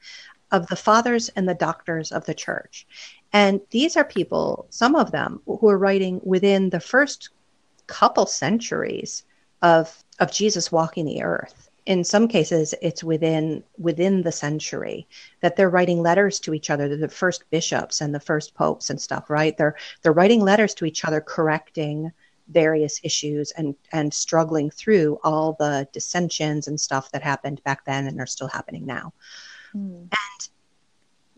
of the fathers and the doctors of the church. And these are people, some of them, who are writing within the first couple centuries of, of Jesus walking the earth. In some cases, it's within within the century that they're writing letters to each other. the first bishops and the first popes and stuff, right? They're they're writing letters to each other, correcting various issues and and struggling through all the dissensions and stuff that happened back then and are still happening now. Mm.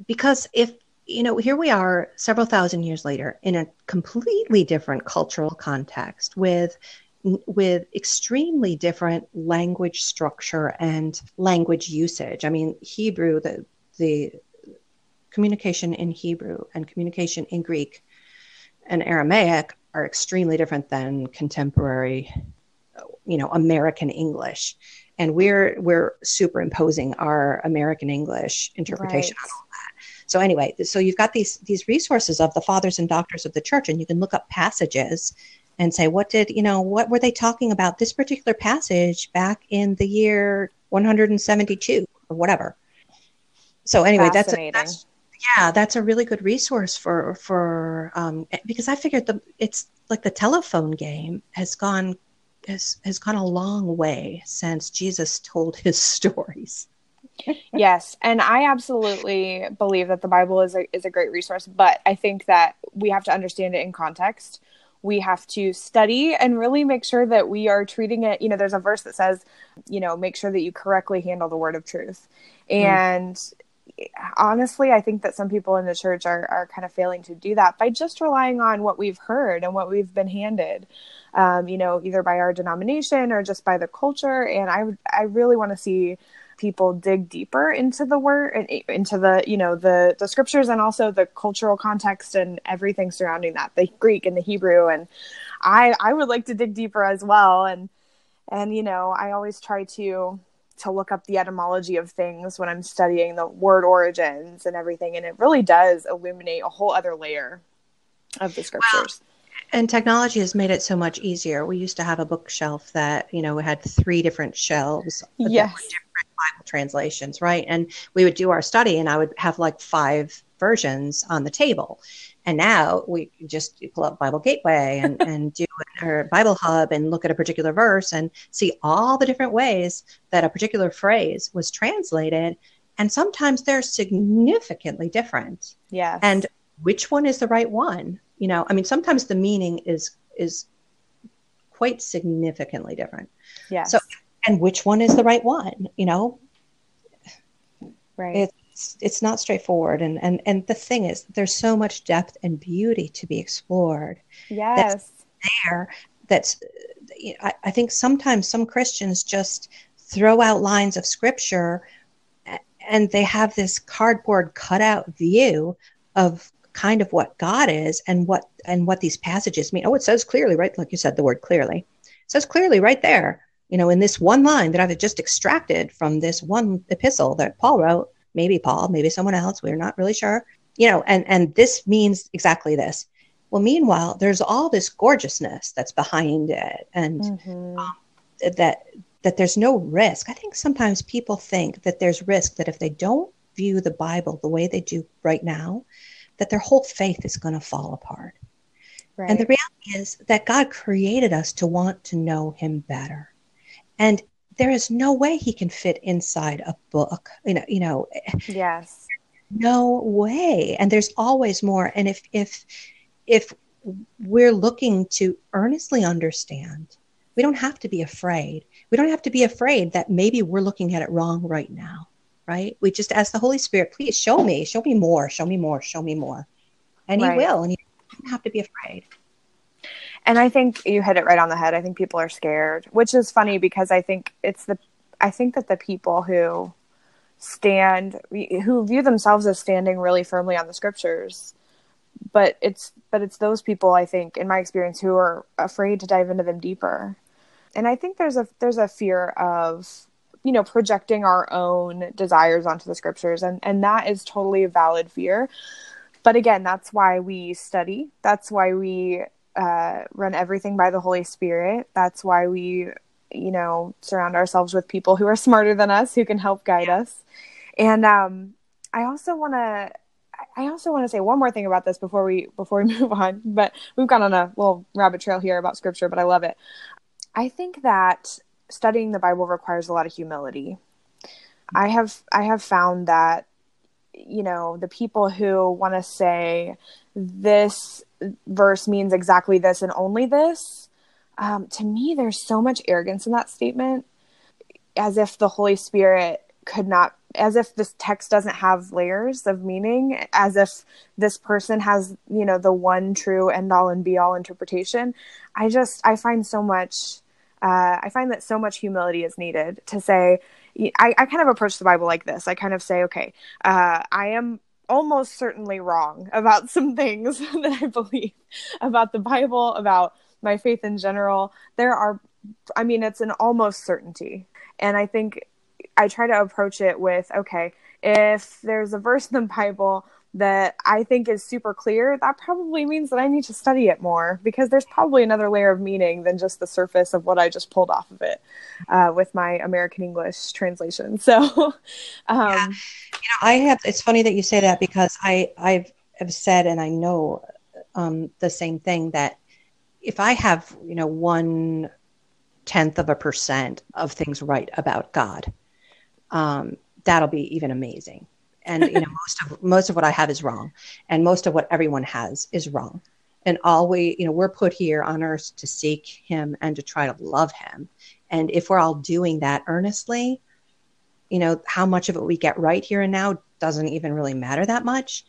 Because if you know, here we are several thousand years later in a completely different cultural context with with extremely different language structure and language usage. I mean, Hebrew, the the communication in Hebrew and communication in Greek and Aramaic are extremely different than contemporary, you know, American English and we're we're superimposing our American English interpretation right. on all. So anyway, so you've got these these resources of the fathers and doctors of the church, and you can look up passages and say, what did you know? What were they talking about this particular passage back in the year 172 or whatever? So anyway, that's, a, that's yeah, that's a really good resource for for um, because I figured the it's like the telephone game has gone has has gone a long way since Jesus told his stories. Yes, and I absolutely believe that the Bible is a is a great resource, but I think that we have to understand it in context. We have to study and really make sure that we are treating it. You know, there's a verse that says, you know, make sure that you correctly handle the word of truth. Mm. And mm honestly, I think that some people in the church are, are kind of failing to do that by just relying on what we've heard and what we've been handed um, you know, either by our denomination or just by the culture. And I I really want to see people dig deeper into the word and eh, into the you know the the scriptures and also the cultural context and everything surrounding that the greek and the hebrew and i i would like to dig deeper as well and and you know i always try to to look up the etymology of things when i'm studying the word origins and everything and it really does illuminate a whole other layer of the scriptures and technology has made it so much easier. We used to have a bookshelf that, you know, had three different shelves. Yes. Different Bible translations, right? And we would do our study and I would have like five versions on the table. And now we just pull up Bible Gateway and, and do our Bible Hub and look at a particular verse and see all the different ways that a particular phrase was translated. And sometimes they're significantly different. Yeah. And which one is the right one? you know i mean sometimes the meaning is is quite significantly different yeah so and which one is the right one you know right it's it's not straightforward and and and the thing is there's so much depth and beauty to be explored yes that's there that's I, I think sometimes some christians just throw out lines of scripture and they have this cardboard cutout view of kind of what God is and what and what these passages mean. Oh, it says clearly, right? Like you said, the word clearly. It says clearly right there, you know, in this one line that I've just extracted from this one epistle that Paul wrote, maybe Paul, maybe someone else, we're not really sure. You know, and and this means exactly this. Well, meanwhile, there's all this gorgeousness that's behind it, and mm-hmm. um, that that there's no risk. I think sometimes people think that there's risk that if they don't view the Bible the way they do right now, that their whole faith is going to fall apart. Right. And the reality is that God created us to want to know Him better. And there is no way He can fit inside a book. You know, you know. Yes. No way. And there's always more. And if if if we're looking to earnestly understand, we don't have to be afraid. We don't have to be afraid that maybe we're looking at it wrong right now. Right? We just ask the Holy Spirit, please show me, show me more, show me more, show me more. And right. He will. And you don't have to be afraid. And I think you hit it right on the head. I think people are scared, which is funny because I think it's the I think that the people who stand who view themselves as standing really firmly on the scriptures but it's but it's those people I think in my experience who are afraid to dive into them deeper. And I think there's a there's a fear of you know projecting our own desires onto the scriptures and and that is totally a valid fear but again, that's why we study. That's why we uh, run everything by the Holy Spirit. That's why we, you know, surround ourselves with people who are smarter than us, who can help guide us. And um, I also want to. I also want to say one more thing about this before we before we move on. But we've gone on a little rabbit trail here about scripture, but I love it. I think that studying the Bible requires a lot of humility. I have I have found that you know the people who want to say this verse means exactly this and only this um, to me there's so much arrogance in that statement as if the holy spirit could not as if this text doesn't have layers of meaning as if this person has you know the one true end all and be all interpretation i just i find so much uh, i find that so much humility is needed to say I, I kind of approach the Bible like this. I kind of say, okay, uh, I am almost certainly wrong about some things that I believe about the Bible, about my faith in general. There are, I mean, it's an almost certainty. And I think I try to approach it with, okay, if there's a verse in the Bible that I think is super clear, that probably means that I need to study it more because there's probably another layer of meaning than just the surface of what I just pulled off of it uh, with my American English translation. So, um, yeah. you know, I have. It's funny that you say that because I I've have said and I know um, the same thing that if I have you know one tenth of a percent of things right about God, um, that'll be even amazing and you know most of most of what i have is wrong. And most of what everyone has is wrong. And all we you know we're put here on earth to seek him and to try to love him. And if we're all doing that earnestly you know how much of it we get right here and now doesn't even really matter that much.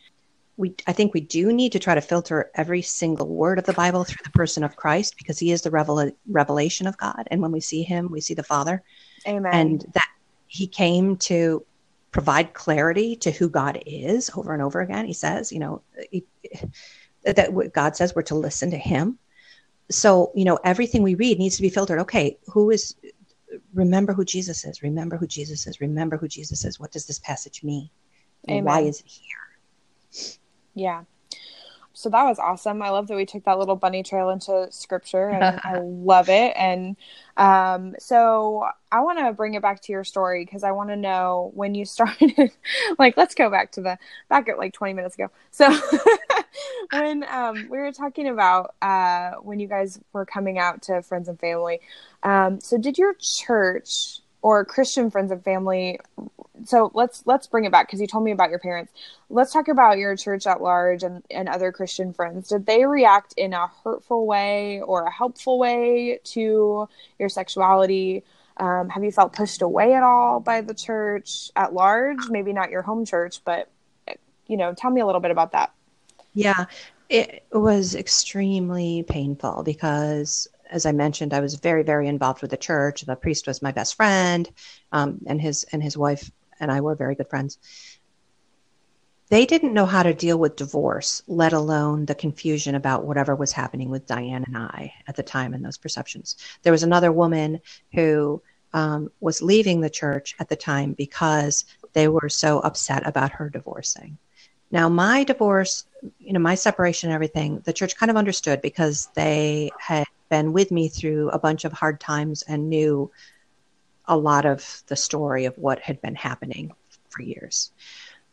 We i think we do need to try to filter every single word of the bible through the person of christ because he is the revel- revelation of god. And when we see him we see the father. Amen. And that he came to provide clarity to who God is over and over again. He says, you know, he, that what God says we're to listen to Him. So, you know, everything we read needs to be filtered. Okay, who is, remember who Jesus is, remember who Jesus is, remember who Jesus is. What does this passage mean? And why is it here? Yeah so that was awesome. I love that we took that little bunny trail into scripture and I love it. And um, so I want to bring it back to your story because I want to know when you started. like, let's go back to the back at like 20 minutes ago. So when um, we were talking about uh, when you guys were coming out to friends and family, um, so did your church or Christian friends and family so let's let's bring it back because you told me about your parents. Let's talk about your church at large and, and other Christian friends. Did they react in a hurtful way or a helpful way to your sexuality? Um, have you felt pushed away at all by the church at large? Maybe not your home church, but you know, tell me a little bit about that. Yeah, it was extremely painful because as I mentioned, I was very, very involved with the church. The priest was my best friend, um, and his and his wife and I were very good friends. They didn't know how to deal with divorce, let alone the confusion about whatever was happening with Diane and I at the time and those perceptions. There was another woman who um, was leaving the church at the time because they were so upset about her divorcing. Now, my divorce, you know, my separation and everything, the church kind of understood because they had been with me through a bunch of hard times and knew a lot of the story of what had been happening for years.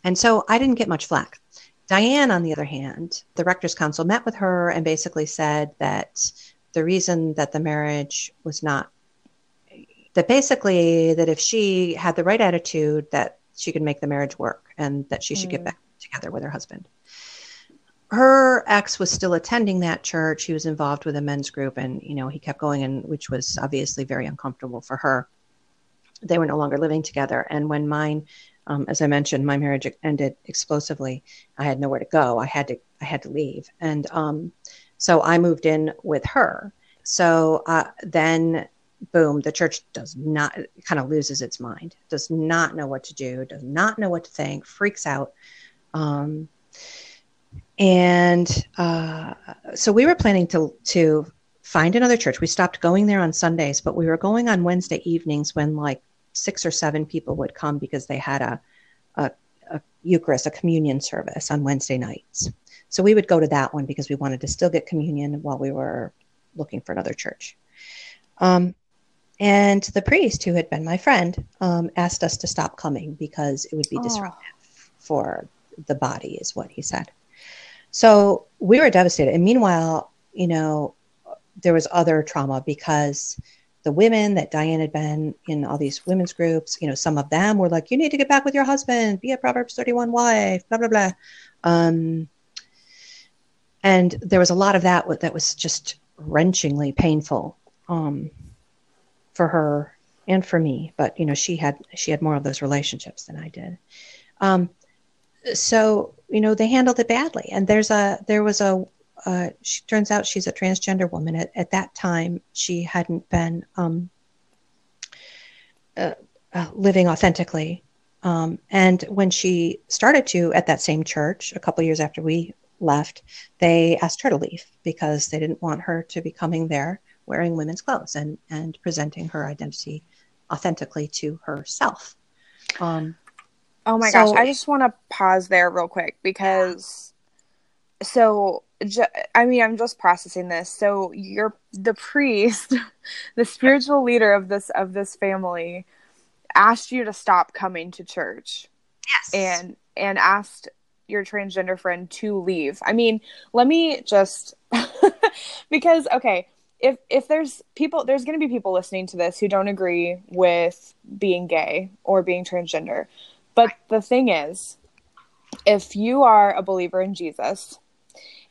And so I didn't get much flack. Diane, on the other hand, the Rector's Council met with her and basically said that the reason that the marriage was not that basically that if she had the right attitude that she could make the marriage work and that she should mm. get back together with her husband her ex was still attending that church he was involved with a men's group and you know he kept going and which was obviously very uncomfortable for her they were no longer living together. And when mine um, as i mentioned my marriage ended explosively i had nowhere to go. I had to i had to leave. And um, so i moved in with her. So uh, then boom the church does not kind of loses its mind does not know what to do does not know what to think freaks out. Um, and uh, so we were planning to to find another church. We stopped going there on Sundays, but we were going on Wednesday evenings when like six or seven people would come because they had a, a, a Eucharist, a communion service on Wednesday nights. So we would go to that one because we wanted to still get communion while we were looking for another church. Um, and the priest, who had been my friend, um, asked us to stop coming because it would be disruptive oh. for the body, is what he said. So we were devastated. And meanwhile, you know, there was other trauma because the women that Diane had been in all these women's groups, you know, some of them were like, you need to get back with your husband, be a Proverbs 31 wife, blah, blah, blah. Um, and there was a lot of that that was just wrenchingly painful um, for her and for me. But, you know, she had, she had more of those relationships than I did. Um, so you know they handled it badly and there's a there was a uh, she turns out she's a transgender woman. At, at that time she hadn't been um, uh, uh, living authentically. Um, and when she started to at that same church a couple years after we left they asked her to leave because they didn't want her to be coming there wearing women's clothes and and presenting her identity authentically to herself. Um, Oh my so, gosh, I just want to pause there real quick because so ju- I mean, I'm just processing this. So you're the priest, the spiritual leader of this of this family asked you to stop coming to church. Yes. And and asked your transgender friend to leave. I mean, let me just because okay, if if there's people there's going to be people listening to this who don't agree with being gay or being transgender but the thing is, if you are a believer in Jesus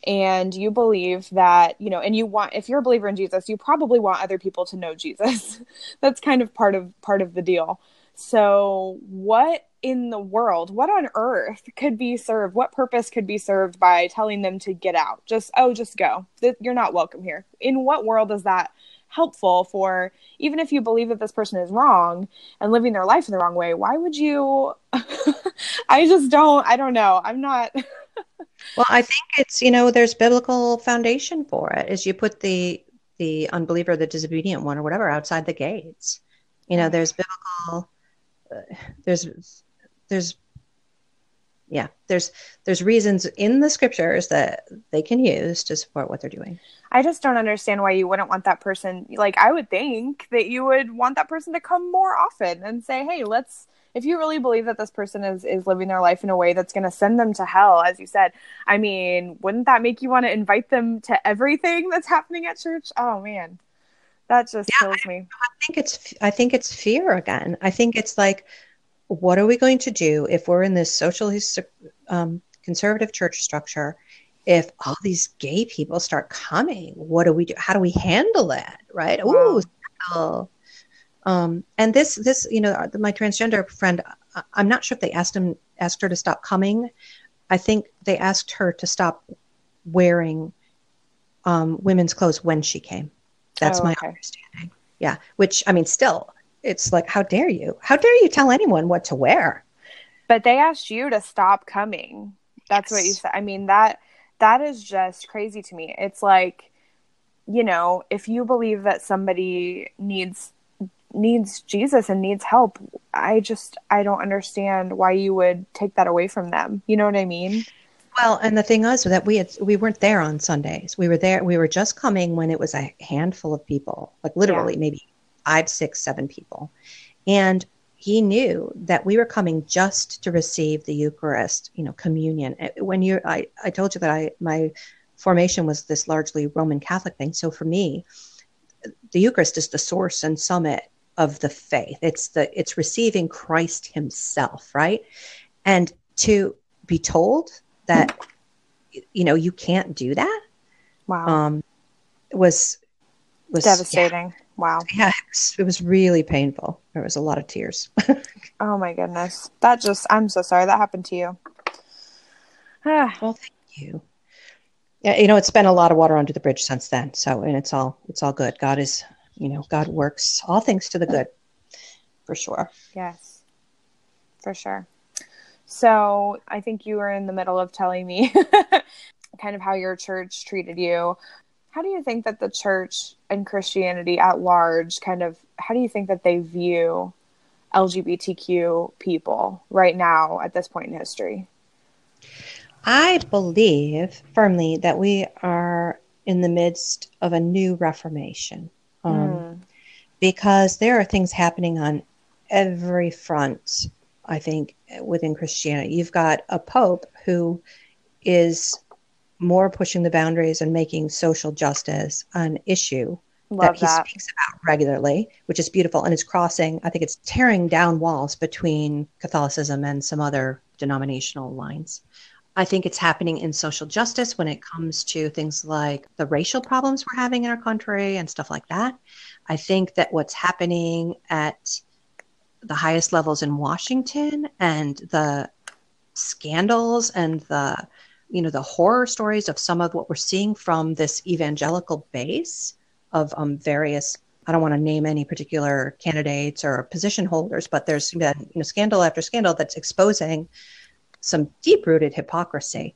and you believe that, you know, and you want if you're a believer in Jesus, you probably want other people to know Jesus. That's kind of part of part of the deal. So, what in the world, what on earth could be served? What purpose could be served by telling them to get out? Just oh, just go. You're not welcome here. In what world is that helpful for even if you believe that this person is wrong and living their life in the wrong way why would you i just don't i don't know i'm not well i think it's you know there's biblical foundation for it is you put the the unbeliever the disobedient one or whatever outside the gates. You know there's biblical uh, there's there's yeah there's there's reasons in the scriptures that they can use to support what they're doing. I just don't understand why you wouldn't want that person like i would think that you would want that person to come more often and say hey let's if you really believe that this person is is living their life in a way that's going to send them to hell as you said i mean wouldn't that make you want to invite them to everything that's happening at church? Oh man. That just yeah, kills me. I think it's i think it's fear again. I think it's like what are we going to do if we're in this socialist um, conservative church structure? If all these gay people start coming what do we do? How do we handle that right? Wow. Ooh, um, and this this you know my transgender friend i'm not sure if they asked him asked her to stop coming. I think they asked her to stop wearing um, women's clothes when she came. That's oh, my understanding. Yeah which i mean still it's like how dare you? How dare you tell anyone what to wear? But they asked you to stop coming. That's yes. what you said. I mean that that is just crazy to me. It's like you know if you believe that somebody needs needs jesus and needs help i just i don't understand why you would take that away from them you know what i mean well and the thing was that we had we weren't there on sundays we were there we were just coming when it was a handful of people like literally yeah. maybe five, six, seven people. And he knew that we were coming just to receive the Eucharist, you know, communion. Uh, when you, I, I told you that I, my formation was this largely Roman Catholic thing. So for me, the Eucharist is the source and summit of the faith. It's the, it's receiving Christ himself, right? And to be told that, you know, you can't do that. Wow. Um, was, was devastating. Yeah, wow. Yeah. It was, it was really painful. There was a lot of tears. oh my goodness. That just, I'm so sorry that happened to you. well, thank you. Yeah, you know, it's been a lot of water under the bridge since then. So, and it's all, it's all good. God is, you know, God works all things to the good for sure. Yes, for sure. So I think you were in the middle of telling me kind of how your church treated you. How do you think that the church and Christianity at large kind of how do you think that they view LGBTQ people right now at this point in history? I believe firmly that we are in the midst of a new reformation. Because there are things happening on every front, I think, within Christianity. You've got a pope who is more pushing the boundaries and making social justice an issue Love that he that. speaks about regularly, which is beautiful. And it's crossing, I think it's tearing down walls between Catholicism and some other denominational lines. I think it's happening in social justice when it comes to things like the racial problems we're having in our country and stuff like that. I think that what's happening at the highest levels in Washington and the scandals and the you know the horror stories of some of what we're seeing from this evangelical base of um, various I don't want to name any particular candidates or position holders, but there's been you know, scandal after scandal that's exposing some deep rooted hypocrisy.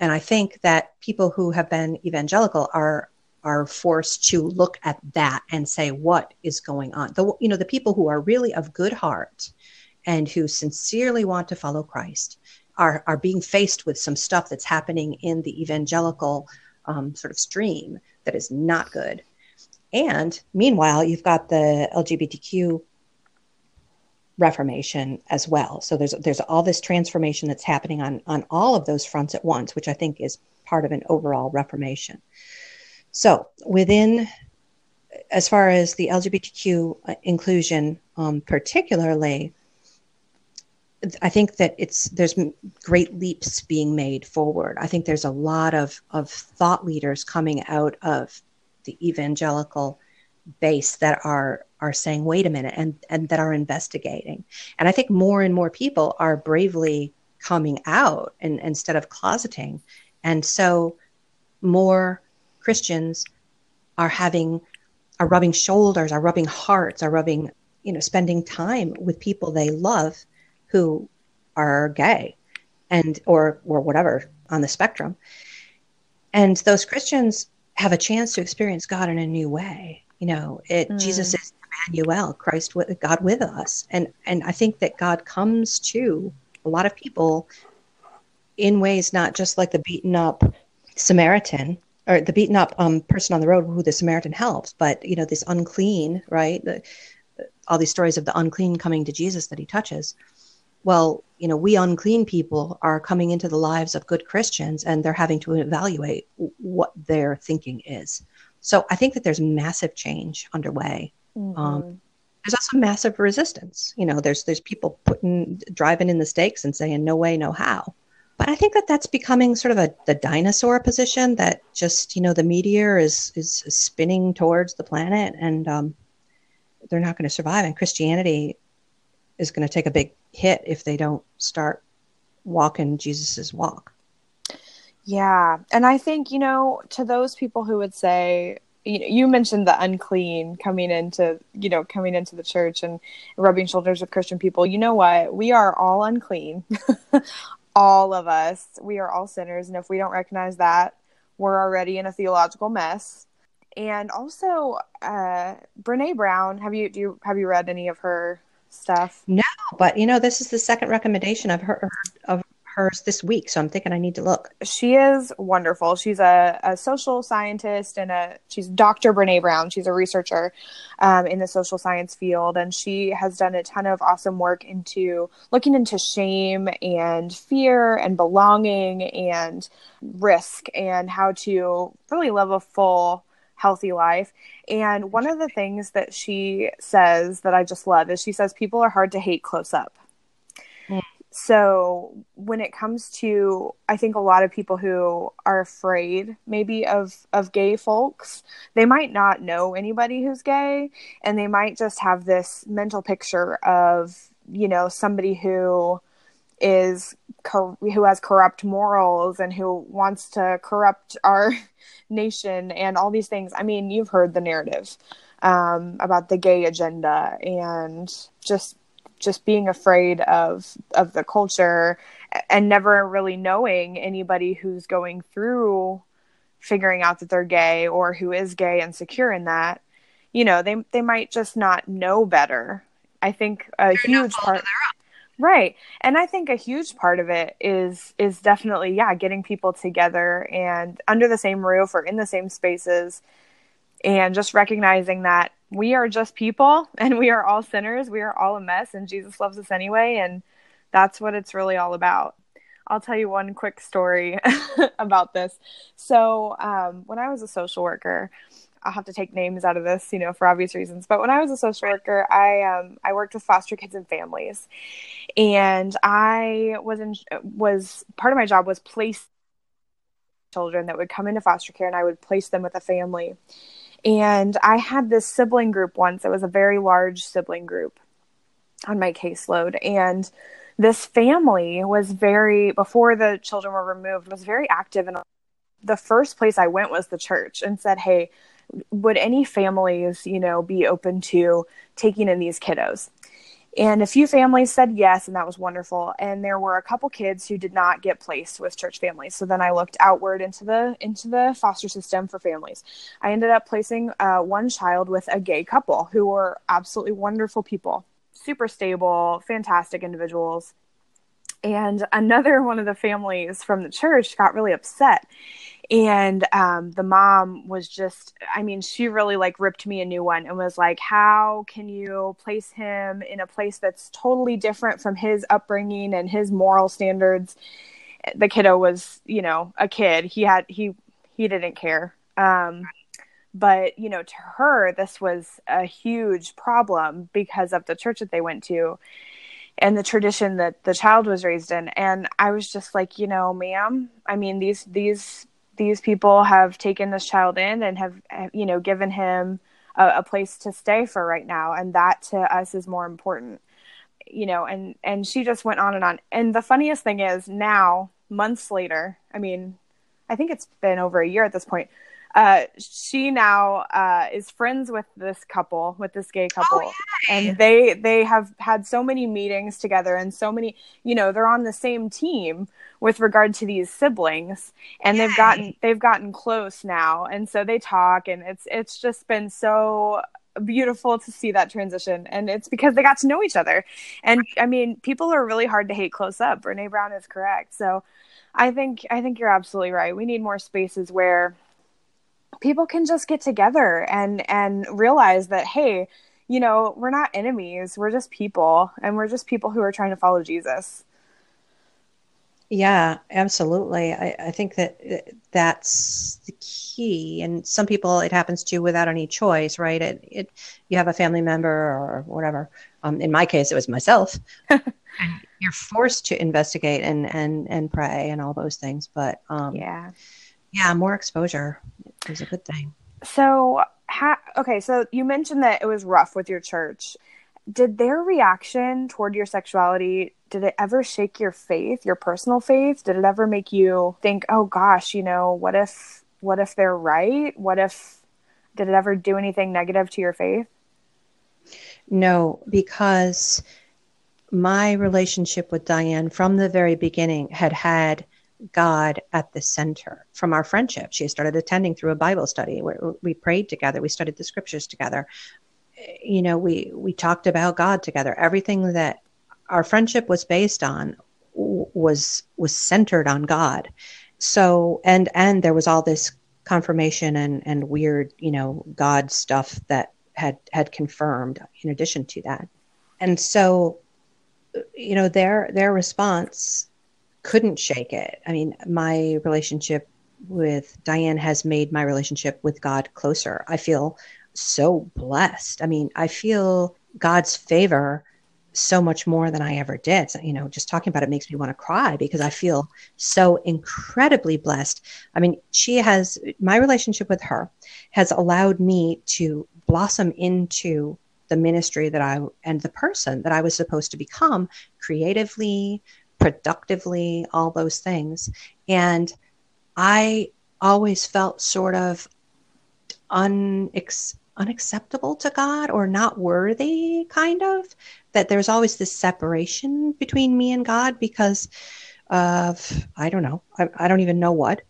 And I think that people who have been evangelical are are forced to look at that and say what is going on. The you know the people who are really of good heart and who sincerely want to follow Christ are are being faced with some stuff that's happening in the evangelical um, sort of stream that is not good. And meanwhile, you've got the LGBTQ reformation as well. So there's there's all this transformation that's happening on on all of those fronts at once, which I think is part of an overall reformation. So within as far as the LGBTQ uh, inclusion, um, particularly, I think that it's there's great leaps being made forward. I think there's a lot of of thought leaders coming out of the evangelical base that are are saying wait a minute and and that are investigating and i think more and more people are bravely coming out and instead of closeting and so more christians are having are rubbing shoulders are rubbing hearts are rubbing you know spending time with people they love who are gay and or or whatever on the spectrum and those christians have a chance to experience God in a new way. You know, it mm. Jesus is Emmanuel, Christ with God with us. And and I think that God comes to a lot of people in ways not just like the beaten up Samaritan or the beaten up um, person on the road who the Samaritan helps, but you know, this unclean, right? The, all these stories of the unclean coming to Jesus that he touches well, you know, we unclean people are coming into the lives of good Christians and they're having to evaluate what their thinking is. So I think that there's massive change underway. Mm-hmm. Um, there's also massive resistance. You know, there's there's people putting driving in the stakes and saying no way, no how. But I think that that's becoming sort of a the dinosaur position that just you know the meteor is is spinning towards the planet and um, they're not going to survive. And Christianity is going to take a big hit if they don't start walking Jesus's walk. Yeah. And I think, you know, to those people who would say, you, mentioned the unclean coming into, you know, coming into the church and rubbing shoulders with Christian people. You know what? We are all unclean. all of us. We are all sinners. And if we don't recognize that, we're already in a theological mess. And also, uh, Brene Brown, have you do you have you read any of her stuff? No, but you know, this is the second recommendation I've heard of hers this week, so I'm thinking I need to look. She is wonderful. She's a, a social scientist and a she's Dr. Brene Brown. She's a researcher um, in the social science field, and she has done a ton of awesome work into looking into shame and fear and belonging and risk and how to really live a full healthy life. And one of the things that she says that I just love is she says people are hard to hate close up. So when it comes to I think a lot of people who are afraid maybe of of gay folks, they might not know anybody who's gay and they might just have this mental picture of, you know, somebody who is who has corrupt morals and who wants to corrupt our nation and all these things. I mean, you've heard the narrative um, about the gay agenda and just just being afraid of of the culture and never really knowing anybody who's going through figuring out that they're gay or who is gay and secure in that you know they they might just not know better i think a they're huge part Right. And I think a huge part of it is is definitely yeah, getting people together and under the same roof or in the same spaces and just recognizing that we are just people and we are all sinners, we are all a mess and Jesus loves us anyway and that's what it's really all about. I'll tell you one quick story about this. So, um, when I was a social worker, I'll have to take names out of this, you know, for obvious reasons. But when I was a social worker, I um, I worked with foster kids and families, and I was in was part of my job was place children that would come into foster care, and I would place them with a family. And I had this sibling group once. It was a very large sibling group on my caseload, and this family was very before the children were removed was very active and the first place I went was the church and said, Hey, would any families, you know, be open to taking in these kiddos? And a few families said yes, and that was wonderful. And there were a couple kids who did not get placed with church families. So then I looked outward into the into the foster system for families. I ended up placing uh, one child with a gay couple who were absolutely wonderful people, super stable, fantastic individuals. And another one of the families from the church got really upset. And um, the mom was just i mean she really like ripped me a new one and was like how can you place him in a place that's totally different from his upbringing and his moral standards? The kiddo was you know a kid. He had he he didn't care. Um, but you know to her this was a huge problem because of the church that they went to and the tradition that the child was raised in. And i was just like you know ma'am i mean these these these people have taken this child in and have you know given him a, a, place to stay for right now. And that to us is more important you know and and she just went on and on. And the funniest thing is now months later i mean i think it's been over a year at this point uh, she now uh, is friends with this couple, with this gay couple, oh, and they they have had so many meetings together, and so many, you know, they're on the same team with regard to these siblings, and yay. they've gotten they've gotten close now, and so they talk, and it's it's just been so beautiful to see that transition. And it's because they got to know each other. And i mean people are really hard to hate close up. Brené Brown is correct. So i think i think you're absolutely right. We need more spaces where people can just get together and and realize that hey you know we're not enemies we're just people and we're just people who are trying to follow jesus. Yeah absolutely. I, I think that that's the key. And some people it happens to without any choice right? It, it you have a family member or whatever. Um, in my case it was myself. And you're forced to investigate and and and pray and all those things but um, yeah yeah more exposure is a good thing. So, ha- okay, so you mentioned that it was rough with your church. Did their reaction toward your sexuality did it ever shake your faith, your personal faith? Did it ever make you think, "Oh gosh, you know, what if what if they're right? What if did it ever do anything negative to your faith?" No, because my relationship with Diane from the very beginning had had God at the center from our friendship. She started attending through a Bible study where we prayed together, we studied the scriptures together. You know, we we talked about God together. Everything that our friendship was based on was was centered on God. So and and there was all this confirmation and and weird, you know, God stuff that had had confirmed in addition to that. And so you know, their their response couldn't shake it. I mean, my relationship with Diane has made my relationship with God closer. I feel so blessed. I mean, I feel God's favor so much more than I ever did. So, you know, just talking about it makes me want to cry because I feel so incredibly blessed. I mean, she has my relationship with her has allowed me to blossom into the ministry that I and the person that I was supposed to become creatively, productively, all those things. And I always felt sort of unex- unacceptable to God or not worthy, kind of. That there's always this separation between me and God because of, I don't know, I, I don't even know what.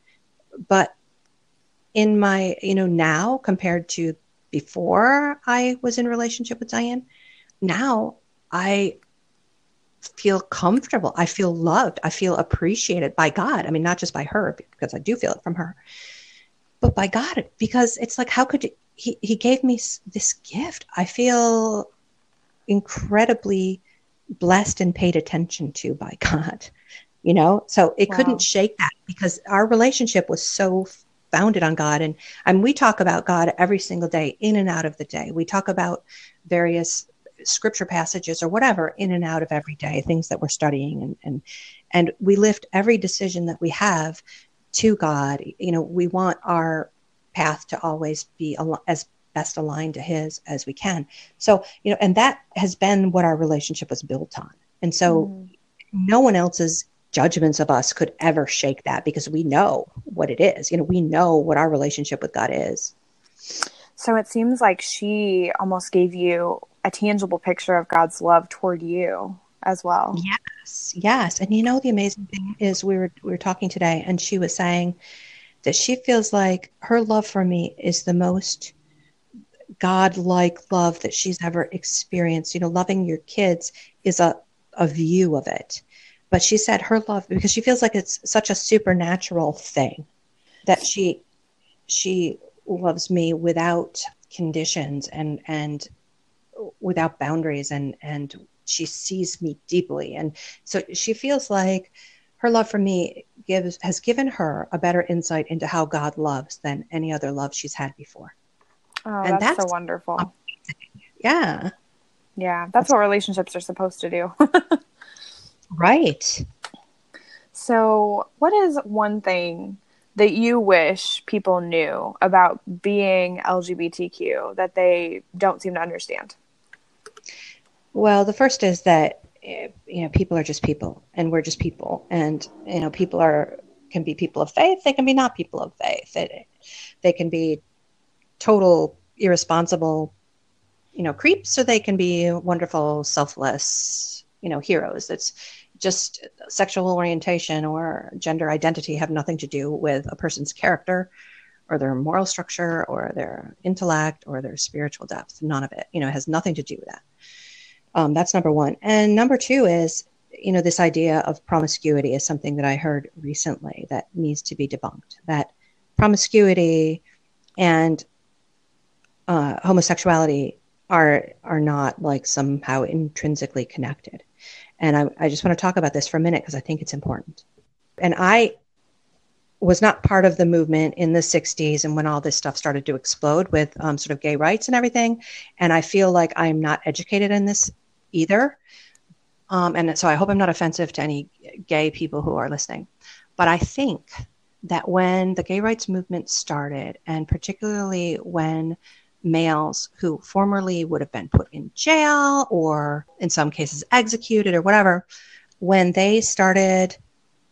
But in my, you know, now compared to before I was in relationship with Diane, now I feel comfortable. I feel loved. I feel appreciated by God. I mean, not just by her, because I do feel it from her, but by God, because it's like, how could he, he gave me this gift. I feel incredibly blessed and paid attention to by God, you know? So it wow. couldn't shake that because our relationship was so founded on God. And, and we talk about God every single day, in and out of the day. We talk about various scripture passages or whatever in and out of every day, things that we're studying and and and we lift every decision that we have to God. You know, we want our path to always be al- as best aligned to his as we can. So, you know, and that has been what our relationship was built on. And so mm. no one else's judgments of us could ever shake that because we know what it is. You know, we know what our relationship with God is. So it seems like she almost gave you a tangible picture of God's love toward you as well. Yes, yes. And you know the amazing thing is we were we were talking today and she was saying that she feels like her love for me is the most God-like love that she's ever experienced. You know, loving your kids is a a view of it. But she said her love because she feels like it's such a supernatural thing that she she loves me without conditions and and without boundaries and and she sees me deeply and so she feels like her love for me gives has given her a better insight into how God loves than any other love she's had before. Oh, and that's, that's so wonderful. Amazing. Yeah. Yeah, that's, that's what relationships are supposed to do. right. So, what is one thing that you wish people knew about being LGBTQ that they don't seem to understand? Well, the first is that eh, you know people are just people, and we're just people, and you know people are can be people of faith, they can be not people of faith, they, they can be total irresponsible, you know, creeps, or they can be wonderful, selfless, you know, heroes. It's just sexual orientation or gender identity have nothing to do with a person's character or their moral structure or their intellect or their spiritual depth. None of it, you know, has nothing to do with that. Um, that's number one. And number two is, you know, this idea of promiscuity is something that I heard recently that needs to be debunked. That promiscuity and uh, homosexuality are are not like somehow intrinsically connected. And I, I just want to talk about this for a minute because I think it's important. And I was not part of the movement in the 60s and when all this stuff started to explode with um, sort of gay rights and everything. And I feel like I'm not educated in this either. Um, and so I hope I'm not offensive to any gay people who are listening. But I think that when the gay rights movement started, and particularly when males who formerly would have been put in jail or in some cases executed or whatever, when they started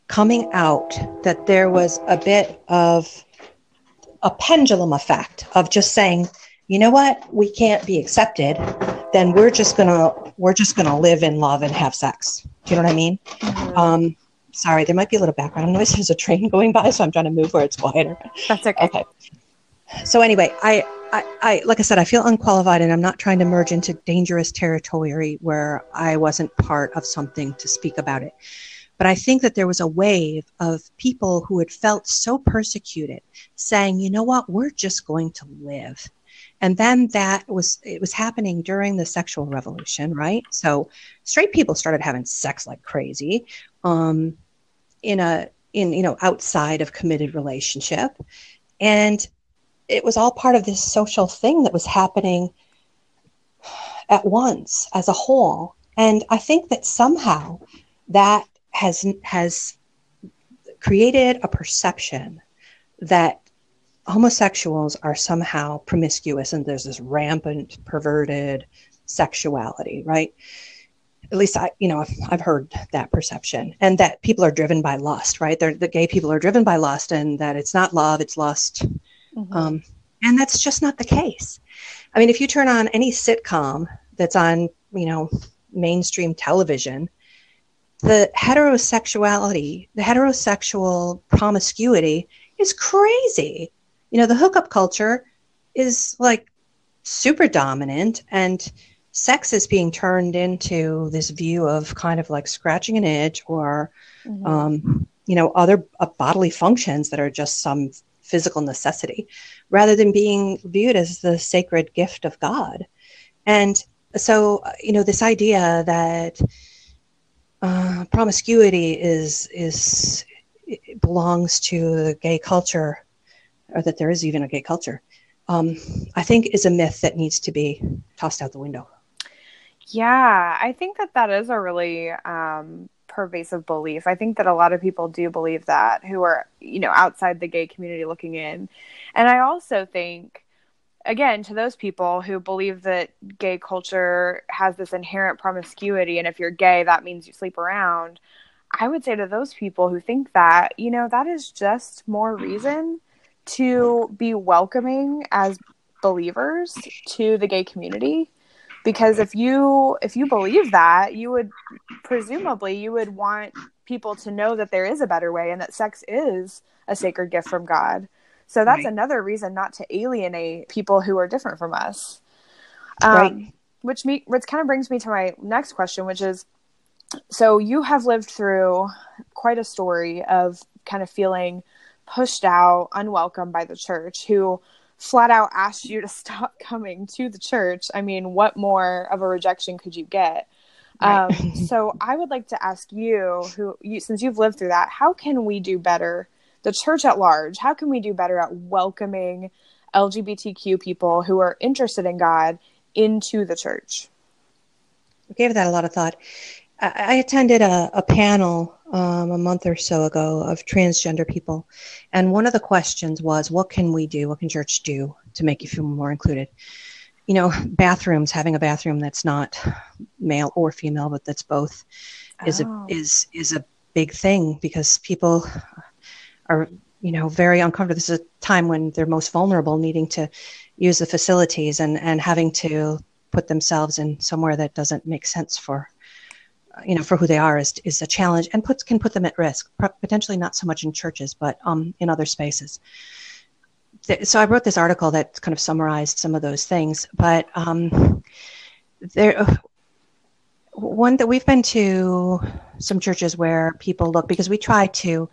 coming out that there was a bit of a pendulum effect of just saying, you know what, we can't be accepted, then we're just gonna we're just gonna live in love and have sex. Do you know what I mean? Mm-hmm. Um, sorry, there might be a little background noise. There's a train going by, so I'm trying to move where it's quieter. That's okay. Okay. So anyway, I, I, I like I said, I feel unqualified, and I'm not trying to merge into dangerous territory where I wasn't part of something to speak about it. But I think that there was a wave of people who had felt so persecuted saying, you know what, we're just going to live. And then that was, it was happening during the sexual revolution, right? So straight people started having sex like crazy um, in a, in, you know, outside of committed relationship. And it was all part of this social thing that was happening at once as a whole. And I think that somehow that has has created a perception that homosexuals are somehow promiscuous and there's this rampant perverted sexuality, right? At least I, you know, I've, I've heard that perception, and that people are driven by lust, right? They're, the gay people are driven by lust, and that it's not love, it's lust, mm-hmm. um, and that's just not the case. I mean, if you turn on any sitcom that's on, you know, mainstream television, the heterosexuality, the heterosexual promiscuity is crazy. You know, the hookup culture is like super dominant and sex is being turned into this view of kind of like scratching an itch or mm-hmm. um, you know other uh, bodily functions that are just some physical necessity rather than being viewed as the sacred gift of god and so uh, you know this idea that uh, promiscuity is is belongs to the gay culture, or that there is even a gay culture, um, I think is a myth that needs to be tossed out the window. Yeah, I think that that is a really um, pervasive belief. I think that a lot of people do believe that who are, you know, outside the gay community looking in. And I also think again to those people who believe that gay culture has this inherent promiscuity and if you're gay that means you sleep around. I would say to those people who think that you know that is just more reason to be welcoming as believers to the gay community. Because if you if you believe that you would presumably you would want people to know that there is a better way and that sex is a sacred gift from god so that's right. another reason not to alienate people who are different from us. Um, right. Which me, which kind of brings me to my next question, which is, so you have lived through quite a story of kind of feeling pushed out, unwelcome by the church, who flat out asked you to stop coming to the church. I mean, what more of a rejection could you get? Right. Um, so I would like to ask you, who you, since you've lived through that, how can we do better the church at large, how can we do better at welcoming LGBTQ people who are interested in God into the church? I gave that a lot of thought. I attended a, a panel um, a month or so ago of transgender people, and one of the questions was, "What can we do? What can church do to make you feel more included?" You know, bathrooms, having a bathroom that's not male or female, but that's both, is oh. a is is a big thing because people are you know very uncomfortable. This is a time when they're most vulnerable needing to use the facilities and and having to put themselves in somewhere that doesn't make sense for you know for who they are is is a challenge and puts can put them at risk potentially not so much in churches but um in other spaces. So i wrote this article that kind of summarized some of those things but um there one that we've been to some churches where people look because we try to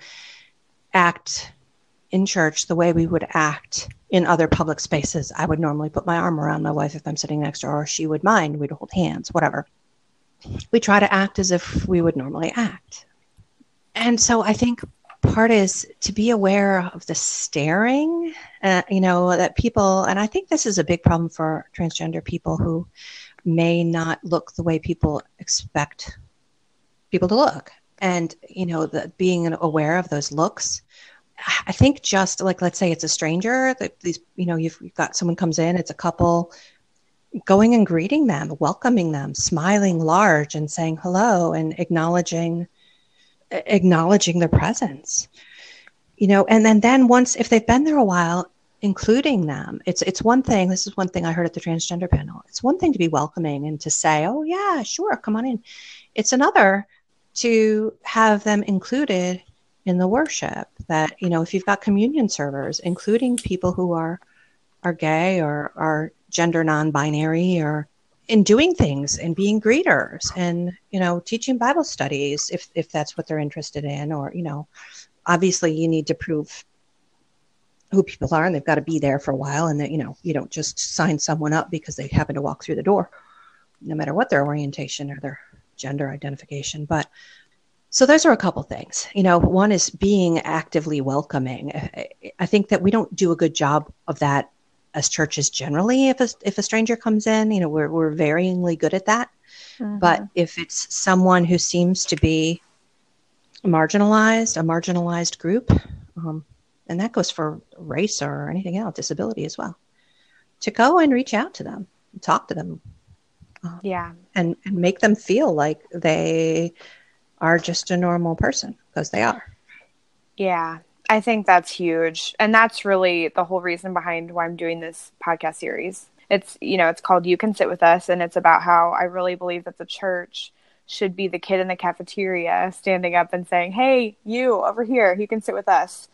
act in church the way we would act in other public spaces. I would normally put my arm around my wife if I'm sitting next to her, or she would mind. We'd hold hands, whatever. We try to act as if we would normally act. And so I think part is to be aware of the staring, uh, you know, that people, and I think this is a big problem for transgender people who may not look the way people expect people to look and you know the, being aware of those looks. I think just like let's say it's a stranger that these you know you've, you've got someone comes in it's a couple going and greeting them welcoming them smiling large and saying hello and acknowledging acknowledging their presence. You know and then then once if they've been there a while including them it's it's one thing this is one thing i heard at the transgender panel it's one thing to be welcoming and to say oh yeah sure come on in. It's another to have them included in the worship. That you know if you've got communion servers including people who are are gay or are gender non-binary or in doing things and being greeters and you know teaching bible studies if if that's what they're interested in or you know obviously you need to prove who people are and they've got to be there for a while and that you know you don't just sign someone up because they happen to walk through the door no matter what their orientation or their gender identification but so those are a couple things. You know one is being actively welcoming. I think that we don't do a good job of that as churches generally if a, if a stranger comes in. You know we're, we're varyingly good at that. Mm-hmm. but if it's someone who seems to be marginalized a marginalized group um, and that goes for race or anything else disability as well. To go and reach out to them talk to them um, yeah and and make them feel like they are just a normal person because they are yeah I think that's huge. And that's really the whole reason behind why I'm doing this podcast series. It's, you know, it's called You Can Sit With Us. And it's about how I really believe that the church should be the kid in the cafeteria standing up and saying, Hey, you over here, you can sit with us.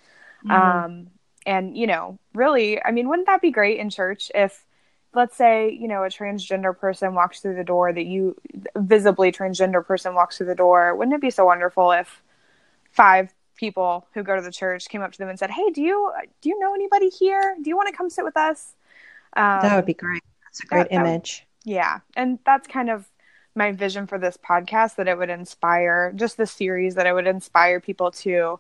Mm-hmm. Um, and, you know, really, I mean, wouldn't that be great in church if, let's say, you know, a transgender person walks through the door that you, visibly transgender person walks through the door? Wouldn't it be so wonderful if five people who go to the church came up to them and said, "Hey, do you do you know anybody here? Do you want to come sit with us?" Um, that would be great. That's a great that, image. That, yeah, and that's kind of my vision for this podcast that it would inspire just the series that it would inspire people to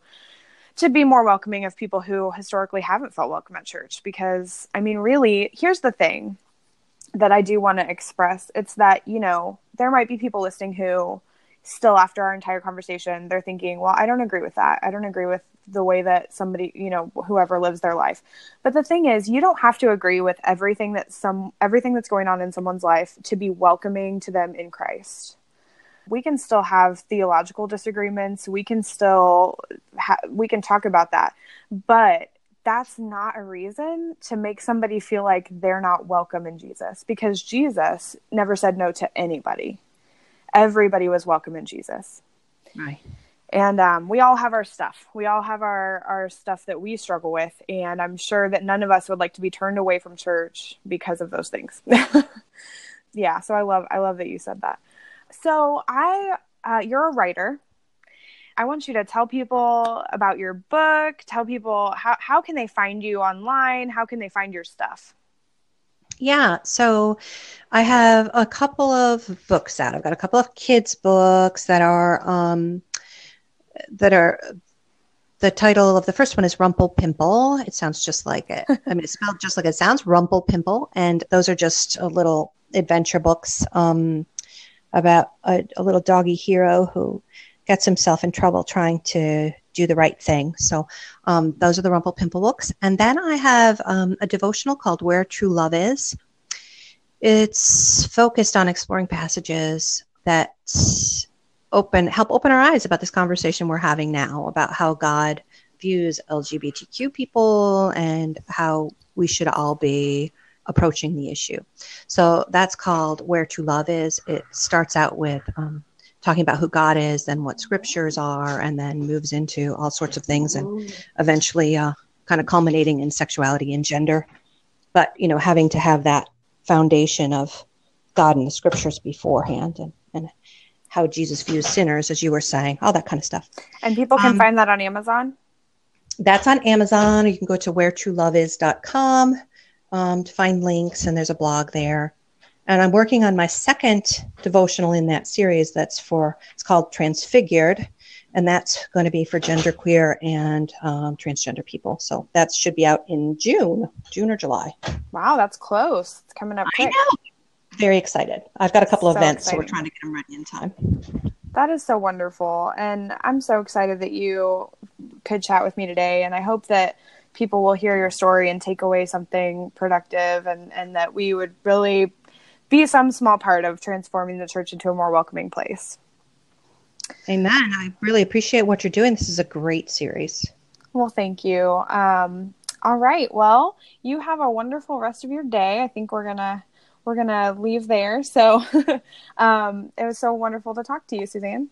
to be more welcoming of people who historically haven't felt welcome at church because i mean really here's the thing that i do want to express. It's that you know there might be people listening who still after our entire conversation they're thinking well i don't agree with that. I don't agree with the way that somebody you know whoever lives their life. But the thing is you don't have to agree with everything that some everything that's going on in someone's life to be welcoming to them in christ we can still have theological disagreements we can still ha- we can talk about that but that's not a reason to make somebody feel like they're not welcome in Jesus because Jesus never said no to anybody everybody was welcome in Jesus. Right. And um, we all have our stuff. We all have our, our stuff that we struggle with. And I'm sure that none of us would like to be turned away from church because of those things. yeah. So I love, I love that you said that. So I, uh, you're a writer. I want you to tell people about your book, tell people how, how can they find you online? How can they find your stuff? Yeah, so I have a couple of books out. I've got a couple of kids' books that are um, that are the title of the first one is Rumplepimple. It sounds just like it. I mean, it's spelled just like it sounds, Rumplepimple, and those are just a little adventure books um, about a, a little doggy hero who gets himself in trouble trying to do the right thing. So um, those are the Rumplepimple books. And then I have um, a devotional called Where True Love Is. It's focused on exploring passages that open help open our eyes about this conversation we're having now about how God views LGBTQ people and how we should all be approaching the issue. So that's called Where True Love Is. It starts out with um, talking about who God is, then what scriptures are, and then moves into all sorts of things, and eventually, uh, kind of culminating in sexuality and gender. But you know, having to have that foundation of God and the scriptures beforehand, and and how Jesus views sinners, as you were saying, all that kind of stuff. And people can um, find that on Amazon. That's on Amazon. You can go to wheretrueloveis.com um, to find links, and there's a blog there and I'm working on my second devotional in that series. That's for it's called Transfigured, and that's going to be for genderqueer and um, transgender people. So that should be out in June, June or July. Wow, that's close. It's coming up quick. Very excited. I've got a couple so of events, exciting. so we're trying to get them ready in time. That is so wonderful, and I'm so excited that you could chat with me today. And I hope that people will hear your story and take away something productive, and and that we would really be some small part of transforming the church into a more welcoming place. Amen. I really appreciate what you're doing. This is a great series. Well, thank you. Um, all right. Well, you have a wonderful rest of your day. I think we're gonna we're gonna leave there. So um, it was so wonderful to talk to you, Suzanne.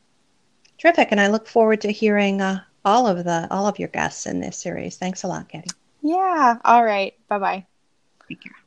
Terrific, and I look forward to hearing uh, all of the all of your guests in this series. Thanks a lot, Katie. Yeah. All right. Bye bye. Take care.